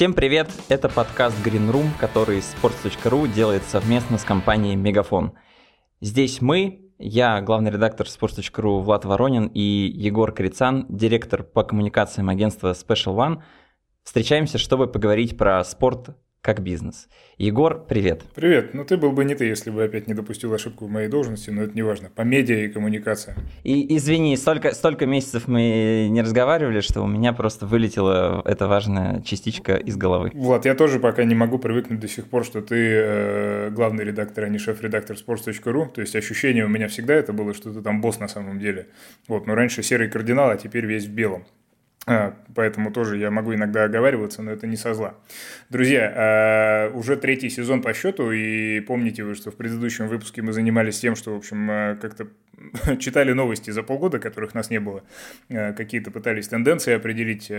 Всем привет! Это подкаст Green Room, который sports.ru делает совместно с компанией Мегафон. Здесь мы, я, главный редактор sports.ru Влад Воронин и Егор Крицан, директор по коммуникациям агентства Special One, встречаемся, чтобы поговорить про спорт как бизнес. Егор, привет. Привет. Ну, ты был бы не ты, если бы опять не допустил ошибку в моей должности, но это не важно. По медиа и коммуникациям. И извини, столько, столько месяцев мы не разговаривали, что у меня просто вылетела эта важная частичка из головы. Влад, я тоже пока не могу привыкнуть до сих пор, что ты э, главный редактор, а не шеф-редактор sports.ru. То есть ощущение у меня всегда это было, что ты там босс на самом деле. Вот, но раньше серый кардинал, а теперь весь в белом. А, поэтому тоже я могу иногда оговариваться, но это не со зла. Друзья, а, уже третий сезон по счету, и помните вы, что в предыдущем выпуске мы занимались тем, что, в общем, а, как-то читали новости за полгода, которых нас не было, какие-то пытались тенденции определить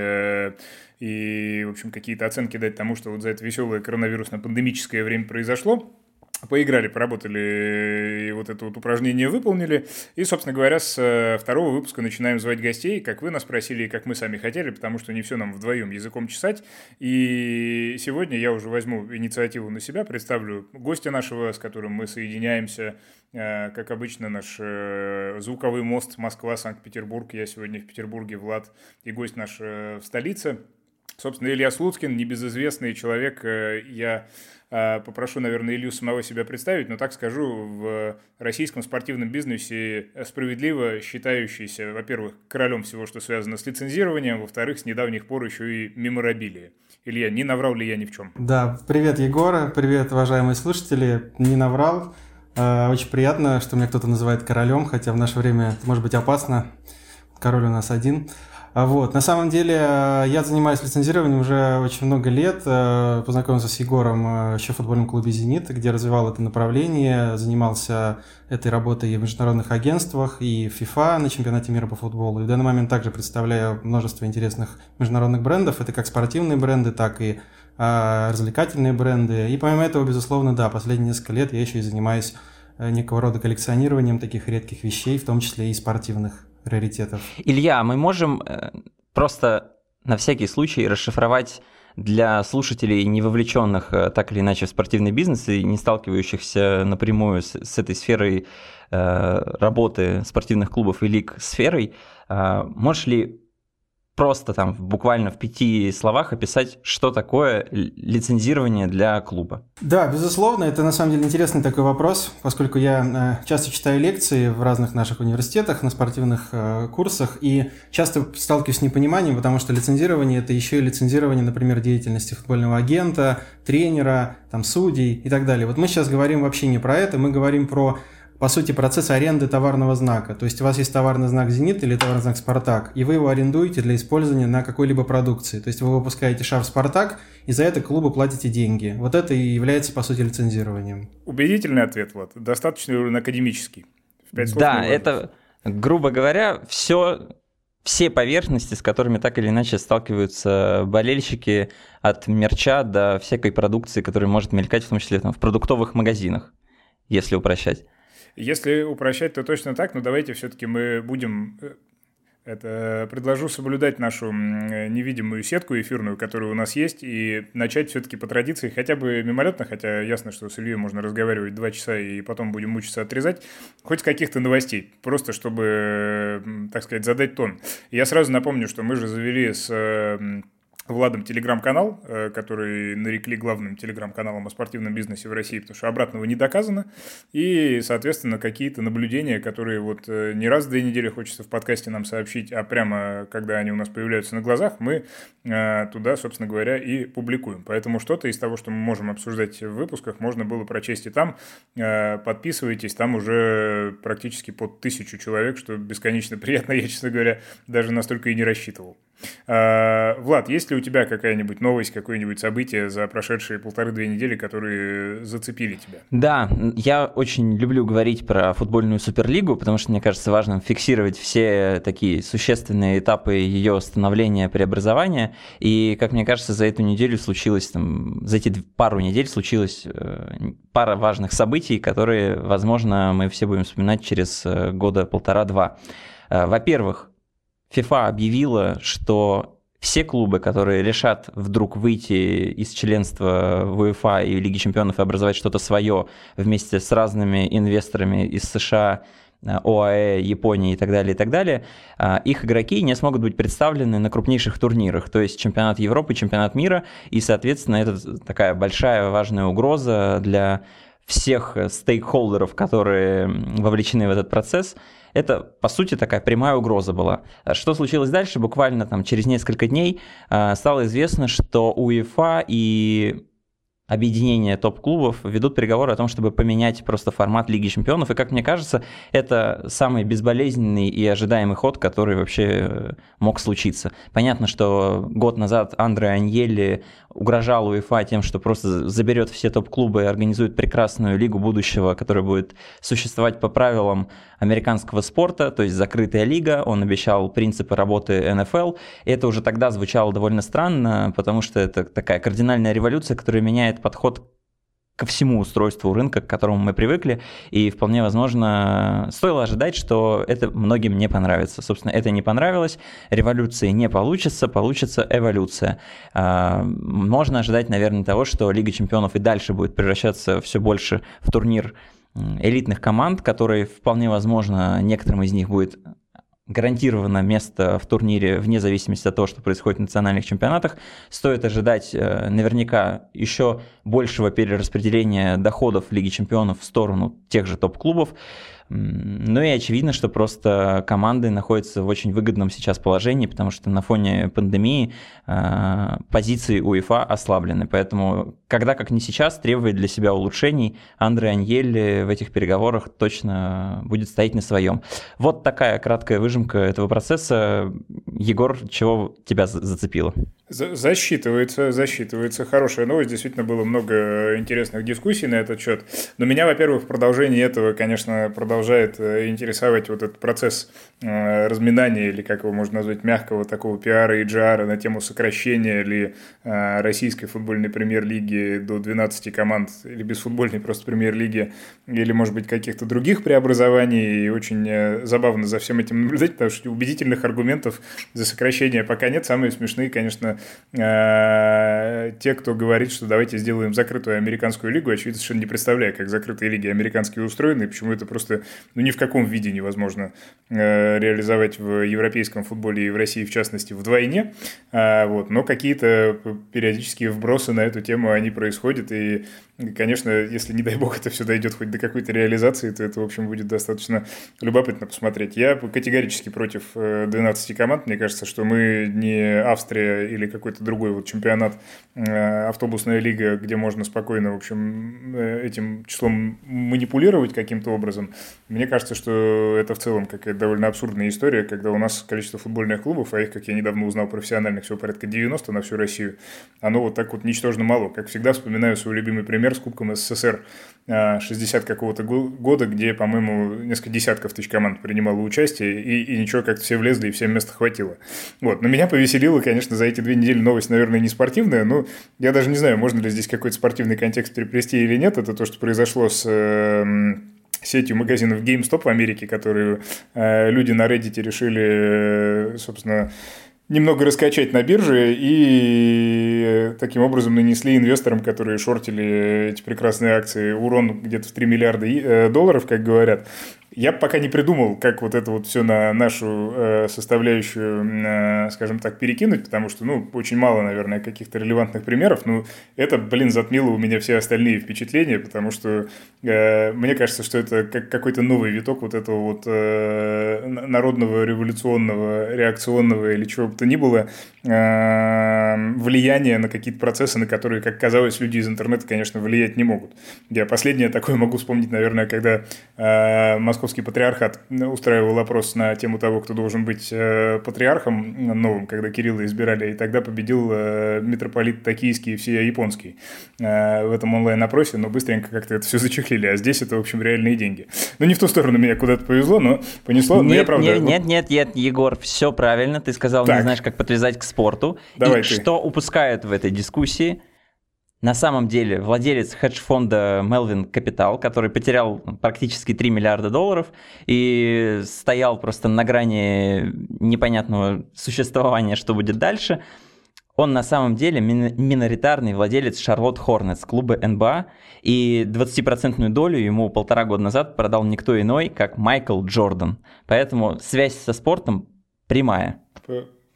и, в общем, какие-то оценки дать тому, что вот за это веселое коронавирусно-пандемическое время произошло поиграли, поработали и вот это вот упражнение выполнили. И, собственно говоря, с э, второго выпуска начинаем звать гостей, как вы нас просили и как мы сами хотели, потому что не все нам вдвоем языком чесать. И сегодня я уже возьму инициативу на себя, представлю гостя нашего, с которым мы соединяемся. Э, как обычно, наш э, звуковой мост Москва-Санкт-Петербург. Я сегодня в Петербурге, Влад, и гость наш в столице. Собственно, Илья Слуцкин, небезызвестный человек. Я попрошу, наверное, Илью самого себя представить, но так скажу, в российском спортивном бизнесе справедливо считающийся, во-первых, королем всего, что связано с лицензированием, во-вторых, с недавних пор еще и меморабилия. Илья, не наврал ли я ни в чем? Да, привет, Егор, привет, уважаемые слушатели, не наврал. А, очень приятно, что меня кто-то называет королем, хотя в наше время это может быть опасно. Король у нас один. А вот. На самом деле э, я занимаюсь лицензированием уже очень много лет. Э, познакомился с Егором э, еще в футбольном клубе «Зенит», где развивал это направление, занимался этой работой и в международных агентствах, и в FIFA на чемпионате мира по футболу. И в данный момент также представляю множество интересных международных брендов. Это как спортивные бренды, так и развлекательные бренды. И помимо этого, безусловно, да, последние несколько лет я еще и занимаюсь некого рода коллекционированием таких редких вещей, в том числе и спортивных раритетов. Илья, мы можем э, просто на всякий случай расшифровать для слушателей, не вовлеченных э, так или иначе в спортивный бизнес и не сталкивающихся напрямую с, с этой сферой э, работы спортивных клубов и лиг сферой, э, можешь ли просто там буквально в пяти словах описать, что такое лицензирование для клуба? Да, безусловно, это на самом деле интересный такой вопрос, поскольку я э, часто читаю лекции в разных наших университетах, на спортивных э, курсах, и часто сталкиваюсь с непониманием, потому что лицензирование – это еще и лицензирование, например, деятельности футбольного агента, тренера, там, судей и так далее. Вот мы сейчас говорим вообще не про это, мы говорим про по сути, процесс аренды товарного знака. То есть у вас есть товарный знак «Зенит» или товарный знак «Спартак», и вы его арендуете для использования на какой-либо продукции. То есть вы выпускаете шарф «Спартак», и за это клубу платите деньги. Вот это и является, по сути, лицензированием. Убедительный ответ, вот. Достаточно академический. Да, это, грубо говоря, все все поверхности, с которыми так или иначе сталкиваются болельщики от мерча до всякой продукции, которая может мелькать, в том числе там, в продуктовых магазинах, если упрощать. Если упрощать, то точно так, но давайте все-таки мы будем э, это предложу соблюдать нашу невидимую сетку эфирную, которая у нас есть, и начать все-таки по традиции, хотя бы мимолетно, хотя ясно, что с Ильей можно разговаривать два часа и потом будем мучиться отрезать, хоть каких-то новостей, просто чтобы, так сказать, задать тон. Я сразу напомню, что мы же завели с Владом телеграм-канал, э, который нарекли главным телеграм-каналом о спортивном бизнесе в России, потому что обратного не доказано. И, соответственно, какие-то наблюдения, которые вот э, не раз в две недели хочется в подкасте нам сообщить, а прямо когда они у нас появляются на глазах, мы э, туда, собственно говоря, и публикуем. Поэтому что-то из того, что мы можем обсуждать в выпусках, можно было прочесть и там. Подписывайтесь, там уже практически под тысячу человек, что бесконечно приятно. Я, честно говоря, даже настолько и не рассчитывал. Влад, есть ли у тебя какая-нибудь новость, какое-нибудь событие за прошедшие полторы-две недели, которые зацепили тебя? Да, я очень люблю говорить про футбольную суперлигу, потому что мне кажется важным фиксировать все такие существенные этапы ее становления, преобразования. И, как мне кажется, за эту неделю случилось, там, за эти пару недель случилось э, пара важных событий, которые, возможно, мы все будем вспоминать через э, года полтора-два. Э, во-первых, FIFA объявила, что все клубы, которые решат вдруг выйти из членства в УЕФА и Лиги Чемпионов и образовать что-то свое вместе с разными инвесторами из США, Э, ОАЭ, Японии и так далее, и так далее, э, их игроки не смогут быть представлены на крупнейших турнирах, то есть чемпионат Европы, чемпионат мира, и, соответственно, это такая большая важная угроза для всех стейкхолдеров, которые вовлечены в этот процесс, это, по сути, такая прямая угроза была. Что случилось дальше? Буквально там через несколько дней э, стало известно, что УЕФА и объединения топ-клубов ведут переговоры о том, чтобы поменять просто формат Лиги Чемпионов. И, как мне кажется, это самый безболезненный и ожидаемый ход, который вообще э, мог случиться. Понятно, что год назад Андре Аньели угрожал УЕФА тем, что просто заберет все топ-клубы и организует прекрасную лигу будущего, которая будет существовать по правилам американского спорта, то есть закрытая лига. Он обещал принципы работы НФЛ. Это уже тогда звучало довольно странно, потому что это такая кардинальная революция, которая меняет подход ко всему устройству рынка, к которому мы привыкли, и вполне возможно, стоило ожидать, что это многим не понравится. Собственно, это не понравилось, революции не получится, получится эволюция. А, можно ожидать, наверное, того, что Лига чемпионов и дальше будет превращаться все больше в турнир элитных команд, которые вполне возможно некоторым из них будет гарантировано место в турнире вне зависимости от того, что происходит в национальных чемпионатах. Стоит ожидать э, наверняка еще большего перераспределения доходов Лиги чемпионов в сторону тех же топ-клубов. Ну и очевидно, что просто команды находятся в очень выгодном сейчас положении, потому что на фоне пандемии э, позиции УЕФА ослаблены. Поэтому, когда как не сейчас, требует для себя улучшений, Андре Аньель в этих переговорах точно будет стоять на своем. Вот такая краткая выжимка этого процесса. Егор, чего тебя зацепило? Засчитывается, засчитывается. Хорошая новость. Действительно было много интересных дискуссий на этот счет. Но меня, во-первых, в продолжении этого, конечно, продолжает э, интересовать вот этот процесс э, разминания, или как его можно назвать, мягкого такого пиара и джара на тему сокращения ли э, российской футбольной премьер-лиги до 12 команд, или бесфутбольной просто премьер-лиги, или, может быть, каких-то других преобразований. И очень забавно за всем этим наблюдать, потому что убедительных аргументов за сокращение пока нет. Самые смешные, конечно, э, те, кто говорит, что давайте сделаем закрытую американскую лигу, очевидно, совершенно не представляя, как закрытые лиги американские устроены, и почему это просто ну, ни в каком виде невозможно э, реализовать в европейском футболе и в России, в частности, вдвойне. А, вот. Но какие-то периодические вбросы на эту тему, они происходят, и Конечно, если, не дай бог, это все дойдет хоть до какой-то реализации, то это, в общем, будет достаточно любопытно посмотреть. Я категорически против 12 э, команд. Мне кажется, что мы не Австрия или какой-то другой вот чемпионат, э, автобусная лига, где можно спокойно, в общем, э, этим числом манипулировать каким-то образом. Мне кажется, что это в целом какая-то довольно абсурдная история, когда у нас количество футбольных клубов, а их, как я недавно узнал, профессиональных всего порядка 90 на всю Россию, оно вот так вот ничтожно мало. Как всегда, вспоминаю свой любимый пример пример с Кубком СССР 60 а, какого-то года, где, по-моему, несколько десятков тысяч команд принимало участие, и, и ничего, как все влезли, и всем места хватило. Вот. Но меня повеселило, конечно, за эти две недели новость, наверное, не спортивная, но я даже не знаю, можно ли здесь какой-то спортивный контекст приплести или нет. Это то, что произошло с э, сетью магазинов GameStop в Америке, которую э, люди на Reddit решили, э, собственно, немного раскачать на бирже и э, таким образом нанесли инвесторам, которые шортили эти прекрасные акции, урон где-то в 3 миллиарда э, долларов, как говорят. Я пока не придумал, как вот это вот все на нашу э, составляющую, э, скажем так, перекинуть, потому что, ну, очень мало, наверное, каких-то релевантных примеров. Но это, блин, затмило у меня все остальные впечатления, потому что э, мне кажется, что это как какой-то новый виток вот этого вот э, народного, революционного, реакционного или чего бы то ни было э, влияния на какие-то процессы, на которые, как казалось, люди из интернета, конечно, влиять не могут. Я последнее такое могу вспомнить, наверное, когда э, московский патриархат устраивал опрос на тему того, кто должен быть э, патриархом новым, когда Кирилла избирали, и тогда победил э, митрополит Токийский и все японский э, в этом онлайн-опросе, но быстренько как-то это все зачехлили, а здесь это, в общем, реальные деньги. Ну, не в ту сторону меня куда-то повезло, но понесло, нет, но я правда... Нет, нет, нет, нет, Егор, все правильно, ты сказал, так. не знаешь, как подвязать к спорту. Давай и ты. что упускают в этой дискуссии – на самом деле владелец хедж-фонда Melvin Capital, который потерял практически 3 миллиарда долларов и стоял просто на грани непонятного существования, что будет дальше. Он на самом деле миноритарный владелец Шарлотт Хорнетс, клуба НБА, и 20% долю ему полтора года назад продал никто иной, как Майкл Джордан. Поэтому связь со спортом прямая.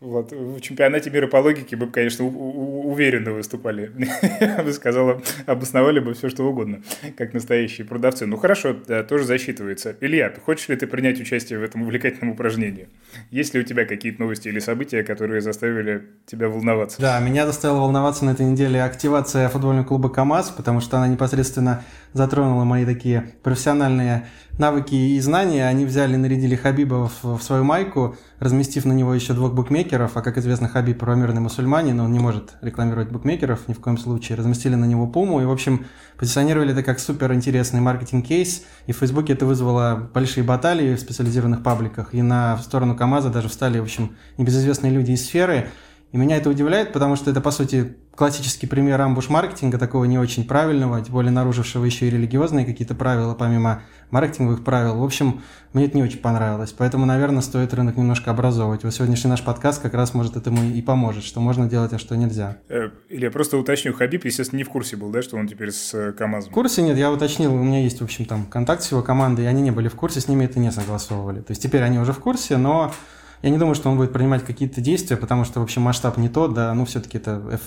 Вот. В чемпионате мира по логике мы бы, конечно, уверенно выступали. Я бы сказал, обосновали бы все, что угодно, как настоящие продавцы. Ну хорошо, да, тоже засчитывается. Илья, хочешь ли ты принять участие в этом увлекательном упражнении? Есть ли у тебя какие-то новости или события, которые заставили тебя волноваться? Да, меня заставила волноваться на этой неделе активация футбольного клуба КАМАЗ, потому что она непосредственно затронула мои такие профессиональные навыки и знания. Они взяли, нарядили Хабиба в, в свою майку, разместив на него еще двух букмекеров, а как известно, Хабиб правомерный мусульманин, он не может рекламировать букмекеров ни в коем случае. Разместили на него Пуму и, в общем, позиционировали это как супер интересный маркетинг-кейс, и в Фейсбуке это вызвало большие баталии в специализированных пабликах, и на сторону КАМАЗа даже встали, в общем, небезызвестные люди из сферы, и меня это удивляет, потому что это, по сути, классический пример амбуш-маркетинга, такого не очень правильного, тем более нарушившего еще и религиозные какие-то правила, помимо маркетинговых правил. В общем, мне это не очень понравилось. Поэтому, наверное, стоит рынок немножко образовывать. Вот сегодняшний наш подкаст как раз может этому и поможет, что можно делать, а что нельзя. Э, Или я просто уточню, Хабиб, естественно, не в курсе был, да, что он теперь с э, КАМАЗом? В курсе нет, я уточнил, у меня есть, в общем, там контакт с его командой, и они не были в курсе, с ними это не согласовывали. То есть теперь они уже в курсе, но я не думаю, что он будет принимать какие-то действия, потому что, в общем, масштаб не тот, да, ну, все-таки это,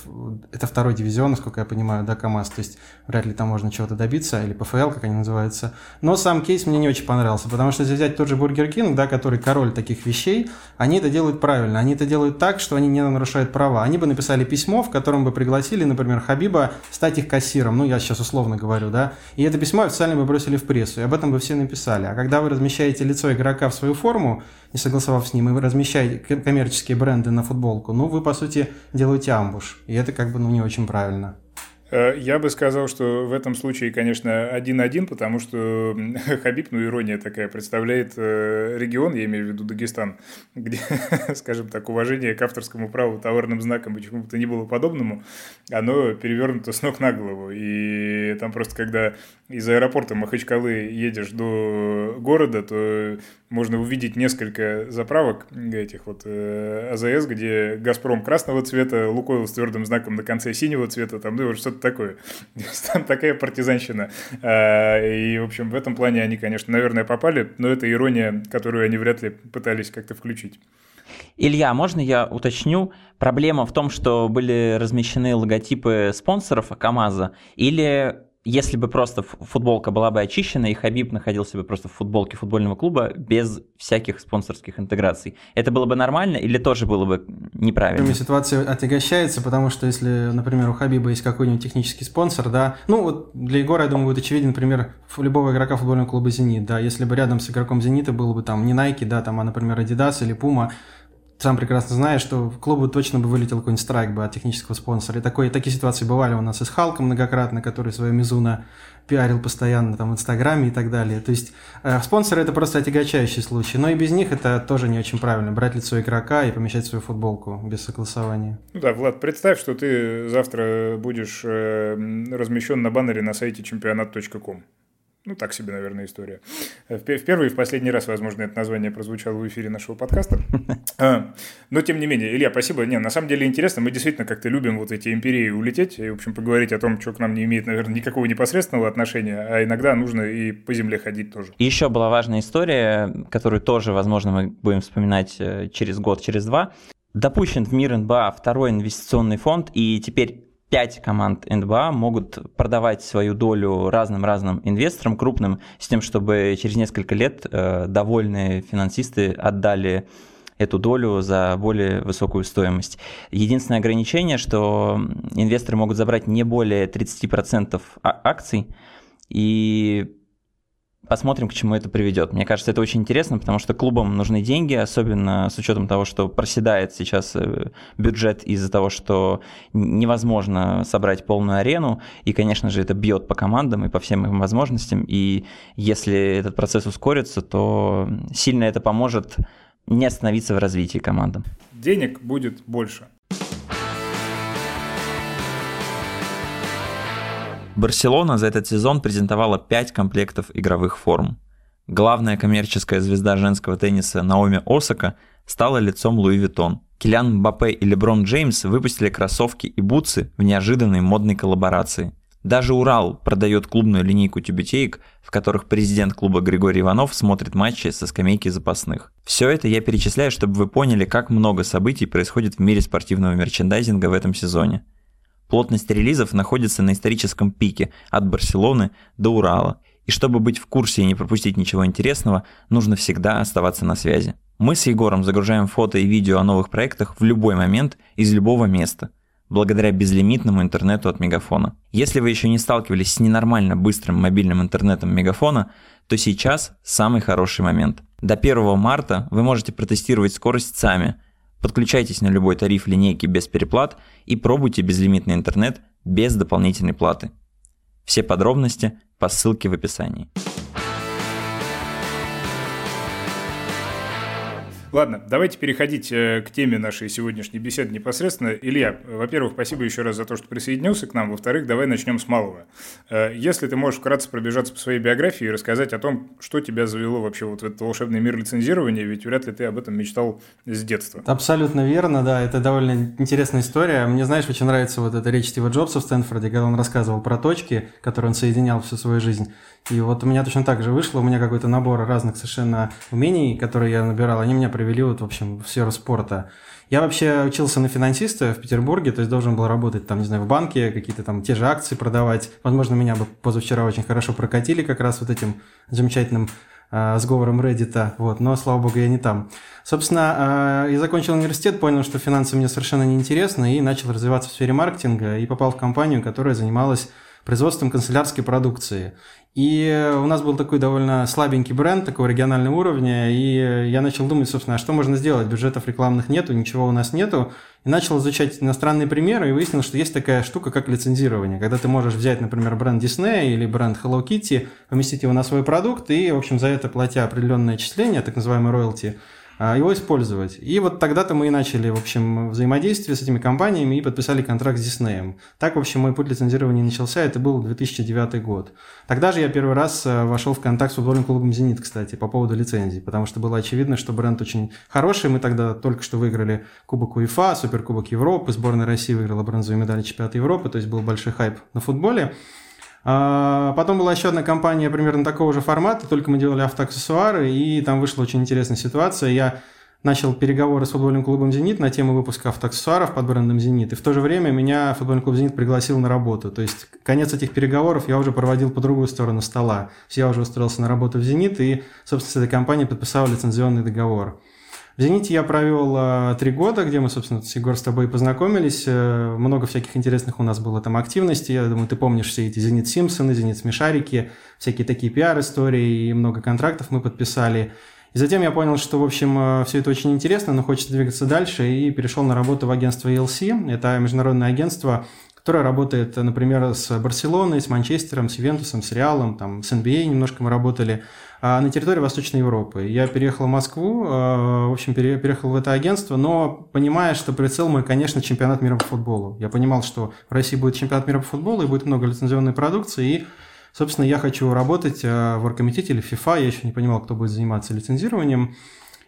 это второй дивизион, насколько я понимаю, да, КАМАЗ, то есть вряд ли там можно чего-то добиться, или ПФЛ, как они называются. Но сам кейс мне не очень понравился, потому что если взять тот же Burger King, да, который король таких вещей, они это делают правильно, они это делают так, что они не нарушают права. Они бы написали письмо, в котором бы пригласили, например, Хабиба стать их кассиром, ну, я сейчас условно говорю, да, и это письмо официально бы бросили в прессу, и об этом бы все написали. А когда вы размещаете лицо игрока в свою форму, не согласовав с ним, и размещаете коммерческие бренды на футболку, ну, вы, по сути, делаете амбуш. И это как бы ну, не очень правильно. Э, я бы сказал, что в этом случае, конечно, один-один, потому что Хабиб, ну, ирония такая, представляет э, регион, я имею в виду Дагестан, где, скажем так, уважение к авторскому праву товарным знаком и чему-то не было подобному, оно перевернуто с ног на голову. И там просто, когда из аэропорта Махачкалы едешь до города, то можно увидеть несколько заправок этих вот э, АЗС, где «Газпром» красного цвета, «Лукойл» с твердым знаком на конце синего цвета, там, ну, что-то такое. Там такая партизанщина. А, и, в общем, в этом плане они, конечно, наверное, попали, но это ирония, которую они вряд ли пытались как-то включить. Илья, можно я уточню? Проблема в том, что были размещены логотипы спонсоров КАМАЗа или если бы просто футболка была бы очищена, и Хабиб находился бы просто в футболке футбольного клуба без всяких спонсорских интеграций, это было бы нормально или тоже было бы неправильно? Ситуация отягощается, потому что если, например, у Хабиба есть какой-нибудь технический спонсор, да, ну вот для Егора, я думаю, будет очевиден пример любого игрока футбольного клуба «Зенит», да, если бы рядом с игроком «Зенита» был бы там не Nike, да, там, а, например, Adidas или Puma, сам прекрасно знаешь, что в клубу точно бы вылетел какой-нибудь страйк бы от технического спонсора. И такой, такие ситуации бывали у нас и с Халком многократно, который свою Мизуна пиарил постоянно там в Инстаграме и так далее. То есть э, спонсоры это просто отягощающий случай. Но и без них это тоже не очень правильно. Брать лицо игрока и помещать свою футболку без согласования. Ну да, Влад, представь, что ты завтра будешь э, размещен на баннере на сайте чемпионат.ком. Ну, так себе, наверное, история. В первый и в последний раз, возможно, это название прозвучало в эфире нашего подкаста. А, но, тем не менее, Илья, спасибо. Не, на самом деле интересно. Мы действительно как-то любим вот эти империи улететь и, в общем, поговорить о том, что к нам не имеет, наверное, никакого непосредственного отношения, а иногда нужно и по земле ходить тоже. И еще была важная история, которую тоже, возможно, мы будем вспоминать э, через год, через два. Допущен в мир НБА второй инвестиционный фонд, и теперь пять команд НБА могут продавать свою долю разным-разным инвесторам крупным с тем, чтобы через несколько лет э, довольные финансисты отдали эту долю за более высокую стоимость. Единственное ограничение, что инвесторы могут забрать не более 30% а, акций, и Посмотрим, к чему это приведет. Мне кажется, это очень интересно, потому что клубам нужны деньги, особенно с учетом того, что проседает сейчас э, бюджет из-за того, что невозможно собрать полную арену. И, конечно же, это бьет по командам и по всем их возможностям. И если этот процесс ускорится, то сильно это поможет не остановиться в развитии команды. Денег будет больше. Барселона за этот сезон презентовала 5 комплектов игровых форм. Главная коммерческая звезда женского тенниса Наоми Осака стала лицом Louis Vuitton. Килян Мбаппе и Леброн Джеймс выпустили кроссовки и бутсы в неожиданной модной коллаборации. Даже Урал продает клубную линейку тюбетеек, в которых президент клуба Григорий Иванов смотрит матчи со скамейки запасных. Все это я перечисляю, чтобы вы поняли, как много событий происходит в мире спортивного мерчендайзинга в этом сезоне. Плотность релизов находится на историческом пике от Барселоны до Урала. И чтобы быть в курсе и не пропустить ничего интересного, нужно всегда оставаться на связи. Мы с Егором загружаем фото и видео о новых проектах в любой момент из любого места – благодаря безлимитному интернету от Мегафона. Если вы еще не сталкивались с ненормально быстрым мобильным интернетом Мегафона, то сейчас самый хороший момент. До 1 марта вы можете протестировать скорость сами. Подключайтесь на любой тариф линейки без переплат и пробуйте безлимитный интернет без дополнительной платы. Все подробности по ссылке в описании. Ладно, давайте переходить э, к теме нашей сегодняшней беседы непосредственно. Илья, во-первых, спасибо еще раз за то, что присоединился к нам. Во-вторых, давай начнем с малого. Э, если ты можешь вкратце пробежаться по своей биографии и рассказать о том, что тебя завело вообще вот в этот волшебный мир лицензирования, ведь вряд ли ты об этом мечтал с детства. Абсолютно верно, да. Это довольно интересная история. Мне, знаешь, очень нравится вот эта речь Стива Джобса в Стэнфорде, когда он рассказывал про точки, которые он соединял всю свою жизнь. И вот у меня точно так же вышло. У меня какой-то набор разных совершенно умений, которые я набирал. Они меня привели вот, в общем, в сферу спорта. Я вообще учился на финансиста в Петербурге, то есть должен был работать там, не знаю, в банке, какие-то там те же акции продавать. Возможно, меня бы позавчера очень хорошо прокатили как раз вот этим замечательным э, сговором Reddit, вот, но, слава богу, я не там. Собственно, э, я закончил университет, понял, что финансы мне совершенно неинтересны и начал развиваться в сфере маркетинга и попал в компанию, которая занималась производством канцелярской продукции. И у нас был такой довольно слабенький бренд такого регионального уровня, и я начал думать, собственно, а что можно сделать? Бюджетов рекламных нету, ничего у нас нету. И начал изучать иностранные примеры и выяснил, что есть такая штука, как лицензирование. Когда ты можешь взять, например, бренд Disney или бренд Hello Kitty, поместить его на свой продукт и, в общем, за это платя определенное отчисление, так называемый а, его использовать. И вот тогда-то мы и начали, в общем, взаимодействие с этими компаниями и подписали контракт с Disney. Так, в общем, мой путь лицензирования начался, это был 2009 год. Тогда же я первый раз э, вошел в контакт с футбольным клубом «Зенит», кстати, по поводу лицензии, потому что было очевидно, что бренд очень хороший. Мы тогда только что выиграли Кубок УЕФА, Суперкубок Европы, сборная России выиграла бронзовую медаль чемпионата Европы, то есть был большой хайп на футболе. А, потом была еще одна компания примерно такого же формата, только мы делали автоаксессуары, и там вышла очень интересная ситуация. Я начал переговоры с футбольным клубом «Зенит» на тему выпуска автоаксессуаров под брендом «Зенит», и в то же время меня футбольный клуб «Зенит» пригласил на работу. То есть конец этих переговоров я уже проводил по другую сторону стола. Я уже устроился на работу в «Зенит», и, собственно, с этой компанией подписал лицензионный договор. В «Зените» я провел э, три года, где мы, собственно, с Егор с тобой познакомились. Э, много всяких интересных у нас было там активностей. Я думаю, ты помнишь все эти «Зенит Симпсоны», «Зенит Смешарики», всякие такие пиар-истории, и много контрактов мы подписали. И затем я понял, что, в общем, э, все это очень интересно, но хочется двигаться дальше, и перешел на работу в агентство ELC. Это международное агентство, которое работает, например, с Барселоной, с Манчестером, с Ювентусом, с Реалом, там, с NBA немножко мы работали – а на территории Восточной Европы. Я переехал в Москву, а, в общем, переехал в это агентство, но понимая, что прицел мой, конечно, чемпионат мира по футболу. Я понимал, что в России будет чемпионат мира по футболу и будет много лицензионной продукции, и Собственно, я хочу работать а, в оргкомитете или FIFA, я еще не понимал, кто будет заниматься лицензированием.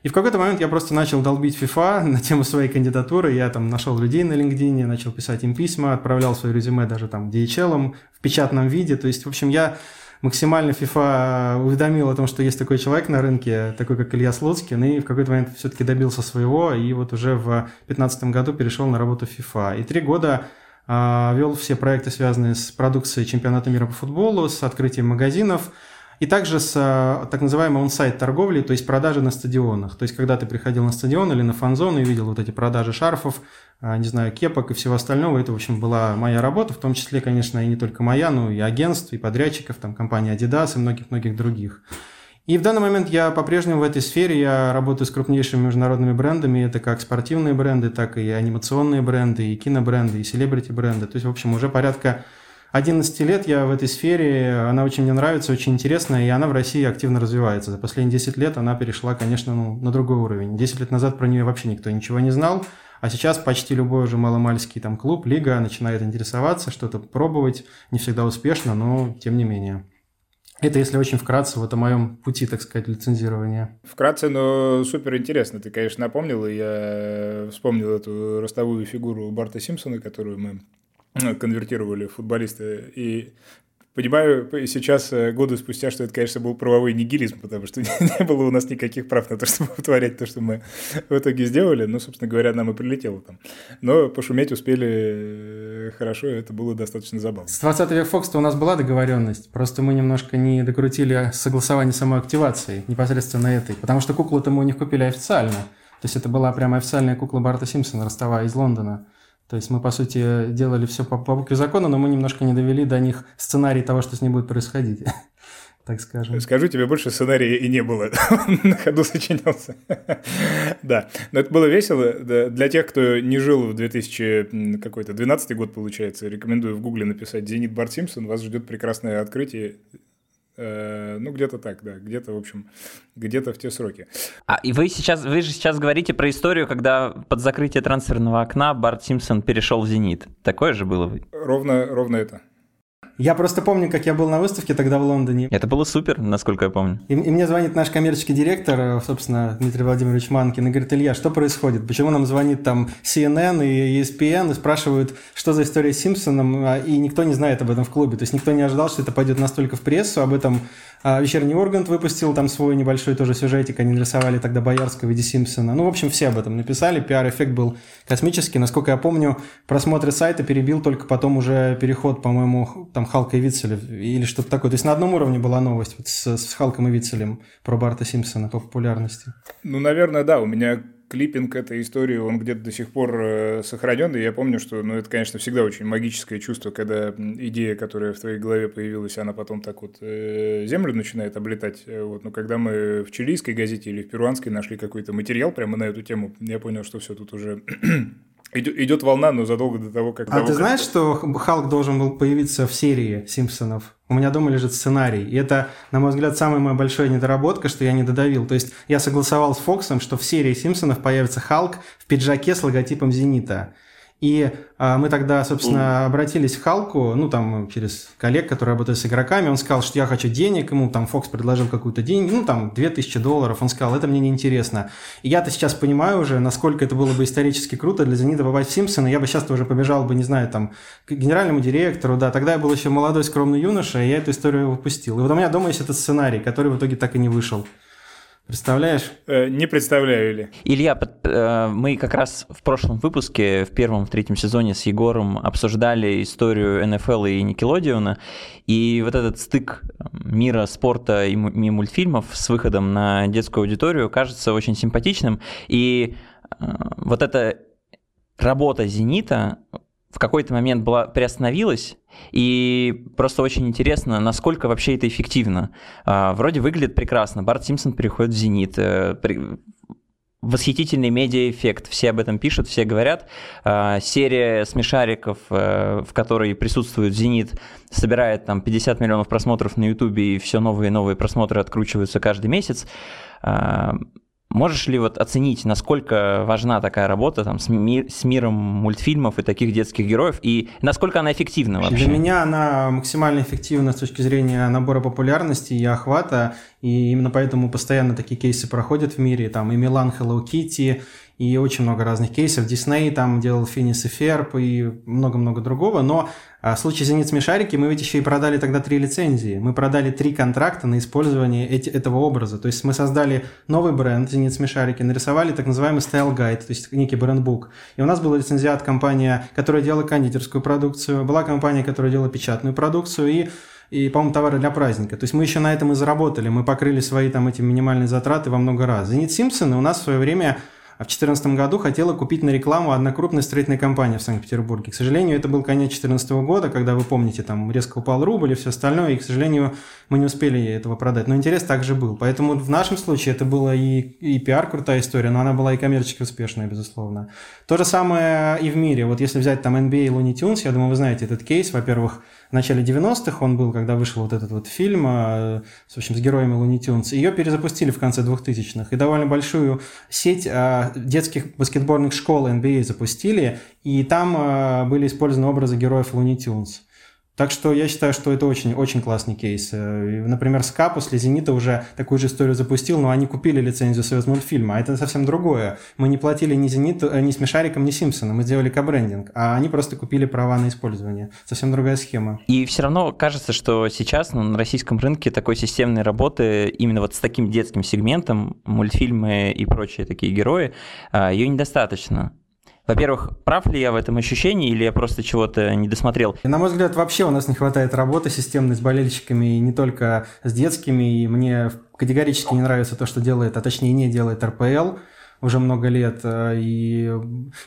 И в какой-то момент я просто начал долбить FIFA на тему своей кандидатуры. Я там нашел людей на LinkedIn, начал писать им письма, отправлял свое резюме даже там DHL в печатном виде. То есть, в общем, я максимально FIFA уведомил о том, что есть такой человек на рынке, такой как Илья Слуцкин, и в какой-то момент все-таки добился своего, и вот уже в 2015 году перешел на работу в FIFA. И три года а, вел все проекты, связанные с продукцией чемпионата мира по футболу, с открытием магазинов, и также с а, так называемой он-сайт торговли, то есть продажи на стадионах. То есть, когда ты приходил на стадион или на фан-зону и видел вот эти продажи шарфов, а, не знаю, кепок и всего остального, это, в общем, была моя работа, в том числе, конечно, и не только моя, но и агентств, и подрядчиков, там, компании Adidas и многих-многих других. И в данный момент я по-прежнему в этой сфере, я работаю с крупнейшими международными брендами, это как спортивные бренды, так и анимационные бренды, и кинобренды, и селебрити бренды. То есть, в общем, уже порядка 11 лет я в этой сфере, она очень мне нравится, очень интересная, и она в России активно развивается. За последние 10 лет она перешла, конечно, ну, на другой уровень. 10 лет назад про нее вообще никто ничего не знал, А сейчас почти любой уже маломальский там клуб, лига начинает интересоваться, что-то пробовать, не всегда успешно, но тем не менее. Это если очень вкратце вот о моем пути, так сказать, лицензирования. Вкратце, но супер интересно. Ты, конечно, напомнил, и я вспомнил эту ростовую фигуру Барта Симпсона, которую мы конвертировали в футболиста. И Понимаю сейчас, э, годы спустя, что это, конечно, был правовой нигилизм, потому что не было у нас никаких прав на то, чтобы утворять то, что мы в итоге сделали. Ну, собственно говоря, нам и прилетело там. Но пошуметь успели э, хорошо, это было достаточно забавно. С 20 век Фокс-то у нас была договоренность, просто мы немножко не докрутили согласование самой активации непосредственно этой, потому что куклу-то мы у них купили официально. То есть это была прямо официальная кукла Барта Симпсона, ростовая из Лондона. То есть мы, по сути, делали все по, по букве закона, но мы немножко не довели до них сценарий того, что с ним будет происходить. так скажем. Скажу тебе, больше сценария и не было. на ходу сочинялся. да, но это было весело. Для тех, кто не жил в 2012 год, получается, рекомендую в гугле написать «Зенит Барт Симпсон». Вас ждет прекрасное открытие ну, где-то так, да, где-то, в общем, где-то в те сроки. А и вы сейчас, вы же сейчас говорите про историю, когда под закрытие трансферного окна Барт Симпсон перешел в «Зенит». Такое же было? Ровно, ровно это. Я просто помню, как я был на выставке тогда в Лондоне. Это было супер, насколько я помню. И, и мне звонит наш коммерческий директор, э, собственно, Дмитрий Владимирович Манкин, и говорит, Илья, что происходит? Почему нам звонит там CNN и ESPN и спрашивают, что за история с Симпсоном, а, и никто не знает об этом в клубе. То есть никто не ожидал, что это пойдет настолько в прессу, об этом а вечерний Ургант выпустил там свой небольшой тоже сюжетик, они нарисовали тогда Боярского в виде Симпсона. Ну, в общем, все об этом написали, пиар-эффект был космический. Насколько я помню, просмотры сайта перебил только потом уже переход, по-моему, там Халка и Вицеля или что-то такое. То есть на одном уровне была новость вот с, с Халком и Вицелем про Барта Симпсона по популярности. Ну, наверное, да. У меня клиппинг этой истории, он где-то до сих пор э, сохранен, и я помню, что, ну, это, конечно, всегда очень магическое чувство, когда идея, которая в твоей голове появилась, она потом так вот э, землю начинает облетать, э, вот, но когда мы в чилийской газете или в перуанской нашли какой-то материал прямо на эту тему, я понял, что все тут уже Идет волна, но задолго до того, как... А ты знаешь, что Халк должен был появиться в серии Симпсонов? У меня дома лежит сценарий. И это, на мой взгляд, самая моя большая недоработка, что я не додавил. То есть я согласовал с Фоксом, что в серии Симпсонов появится Халк в пиджаке с логотипом «Зенита». И а, мы тогда, собственно, обратились к Халку, ну, там, через коллег, которые работают с игроками. Он сказал, что я хочу денег. Ему там Фокс предложил какую-то деньги, ну, там, 2000 долларов. Он сказал, это мне неинтересно. И я-то сейчас понимаю уже, насколько это было бы исторически круто для «Зенита» попасть в Симпсона. Я бы сейчас уже побежал бы, не знаю, там, к генеральному директору, да. Тогда я был еще молодой, скромный юноша, и я эту историю выпустил. И вот у меня дома есть этот сценарий, который в итоге так и не вышел. Представляешь? Э, не представляю ли. Илья, э, мы как раз в прошлом выпуске, в первом, в третьем сезоне с Егором обсуждали историю НФЛ и Никелодиона, и вот этот стык мира спорта и мультфильмов с выходом на детскую аудиторию кажется очень симпатичным, и э, вот эта работа «Зенита» в какой-то момент была приостановилась, и просто очень интересно, насколько вообще это эффективно. А, вроде выглядит прекрасно. Барт Симпсон переходит в «Зенит». Э, восхитительный медиа-эффект. Все об этом пишут, все говорят. А, серия смешариков, э, в которой присутствует «Зенит», собирает там 50 миллионов просмотров на Ютубе, и все новые и новые просмотры откручиваются каждый месяц. А, Можешь ли вот оценить, насколько важна такая работа там, с, ми- с миром мультфильмов и таких детских героев, и насколько она эффективна вообще? Для меня она максимально эффективна с точки зрения набора популярности и охвата, и именно поэтому постоянно такие кейсы проходят в мире, там и Милан Hello Kitty, и очень много разных кейсов. Дисней там делал Финис и Ферб и много-много другого, но а, в случае «Зенит смешарики» мы ведь еще и продали тогда три лицензии. Мы продали три контракта на использование эти, этого образа. То есть мы создали новый бренд «Зенит смешарики», нарисовали так называемый style guide, то есть некий брендбук. И у нас был лицензиат компания, которая делала кондитерскую продукцию, была компания, которая делала печатную продукцию и и, по-моему, товары для праздника. То есть мы еще на этом и заработали. Мы покрыли свои там эти минимальные затраты во много раз. «Зенит Симпсоны» у нас в свое время а в 2014 году хотела купить на рекламу одна крупная строительная компания в Санкт-Петербурге. К сожалению, это был конец 2014 года, когда, вы помните, там резко упал рубль и все остальное, и, к сожалению, мы не успели этого продать. Но интерес также был. Поэтому в нашем случае это была и, и пиар крутая история, но она была и коммерчески успешная, безусловно. То же самое и в мире. Вот если взять там NBA и Looney Tunes, я думаю, вы знаете этот кейс. Во-первых, в начале 90-х он был, когда вышел вот этот вот фильм э, в общем, с героями Looney Tunes. Ее перезапустили в конце 2000-х. И довольно большую сеть э, детских баскетбольных школ NBA запустили, и там были использованы образы героев Looney Tunes. Так что я считаю, что это очень-очень классный кейс. Э, например, СКА после «Зенита» уже такую же историю запустил, но они купили лицензию своего мультфильма, а это совсем другое. Мы не платили ни «Зениту», э, ни Смешарикам, ни Симпсонам, мы сделали кабрендинг, а они просто купили права на использование. Совсем другая схема. И все равно кажется, что сейчас ну, на российском рынке такой системной работы именно вот с таким детским сегментом, мультфильмы и прочие такие герои, а, ее недостаточно. Во-первых, прав ли я в этом ощущении или я просто чего-то не досмотрел? На мой взгляд, вообще у нас не хватает работы системной с болельщиками, и не только с детскими. И мне категорически не нравится то, что делает, а точнее не делает РПЛ уже много лет. И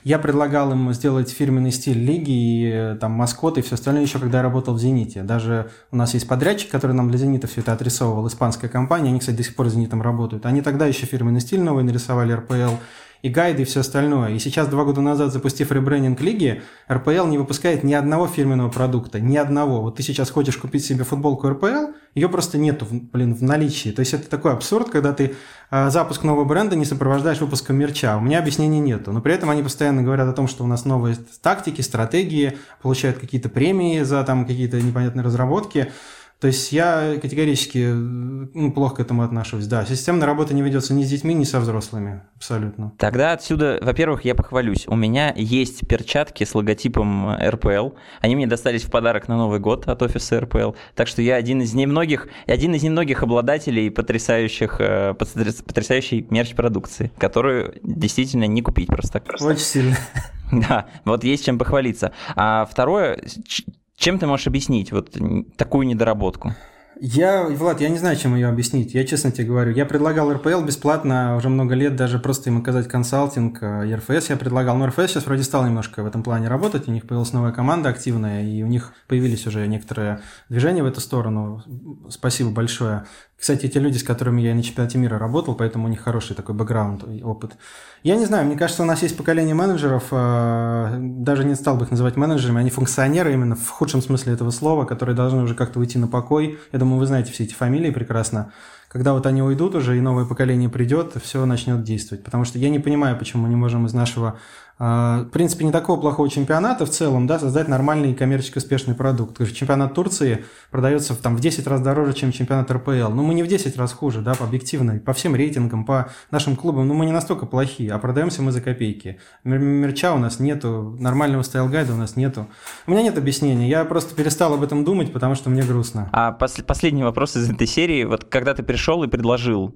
я предлагал им сделать фирменный стиль лиги, и там маскоты и все остальное еще, когда я работал в «Зените». Даже у нас есть подрядчик, который нам для «Зенита» все это отрисовывал, испанская компания, они, кстати, до сих пор с «Зенитом» работают. Они тогда еще фирменный стиль новый нарисовали, РПЛ, и гайды, и все остальное. И сейчас, два года назад, запустив ребрендинг лиги, РПЛ не выпускает ни одного фирменного продукта, ни одного. Вот ты сейчас хочешь купить себе футболку РПЛ, ее просто нету, блин, в наличии. То есть это такой абсурд, когда ты э, запуск нового бренда не сопровождаешь выпуском мерча. У меня объяснений нету. Но при этом они постоянно говорят о том, что у нас новые тактики, стратегии, получают какие-то премии за там какие-то непонятные разработки. То есть я категорически ну, плохо к этому отношусь. Да, системная работа не ведется ни с детьми, ни со взрослыми. Абсолютно. Тогда отсюда, во-первых, я похвалюсь. У меня есть перчатки с логотипом РПЛ. Они мне достались в подарок на Новый год от офиса РПЛ. Так что я один из немногих, один из немногих обладателей потрясающих, э, потрясающей мерч-продукции, которую действительно не купить просто так. Очень сильно. Да, вот есть чем похвалиться. А второе, чем ты можешь объяснить вот такую недоработку? Я, Влад, я не знаю, чем ее объяснить. Я честно тебе говорю. Я предлагал РПЛ бесплатно уже много лет, даже просто им оказать консалтинг. Э, РФС я предлагал. Но РФС сейчас вроде стал немножко в этом плане работать. У них появилась новая команда активная, и у них появились уже некоторые движения в эту сторону. Спасибо большое. Кстати, те люди, с которыми я на чемпионате мира работал, поэтому у них хороший такой бэкграунд опыт. Я не знаю, мне кажется, у нас есть поколение менеджеров, э, даже не стал бы их называть менеджерами, они функционеры именно в худшем смысле этого слова, которые должны уже как-то уйти на покой. Я думаю, вы знаете все эти фамилии прекрасно. Когда вот они уйдут уже и новое поколение придет, все начнет действовать. Потому что я не понимаю, почему мы не можем из нашего а, в принципе, не такого плохого чемпионата в целом, да, создать нормальный коммерчески успешный продукт. Чемпионат Турции продается там, в 10 раз дороже, чем чемпионат РПЛ. Но мы не в 10 раз хуже, да, объективно, по всем рейтингам, по нашим клубам. Ну, мы не настолько плохие, а продаемся мы за копейки. Мерча у нас нету, нормального style guide а у нас нету. У меня нет объяснения, я просто перестал об этом думать, потому что мне грустно. А пос- последний вопрос из этой серии. Вот когда ты пришел и предложил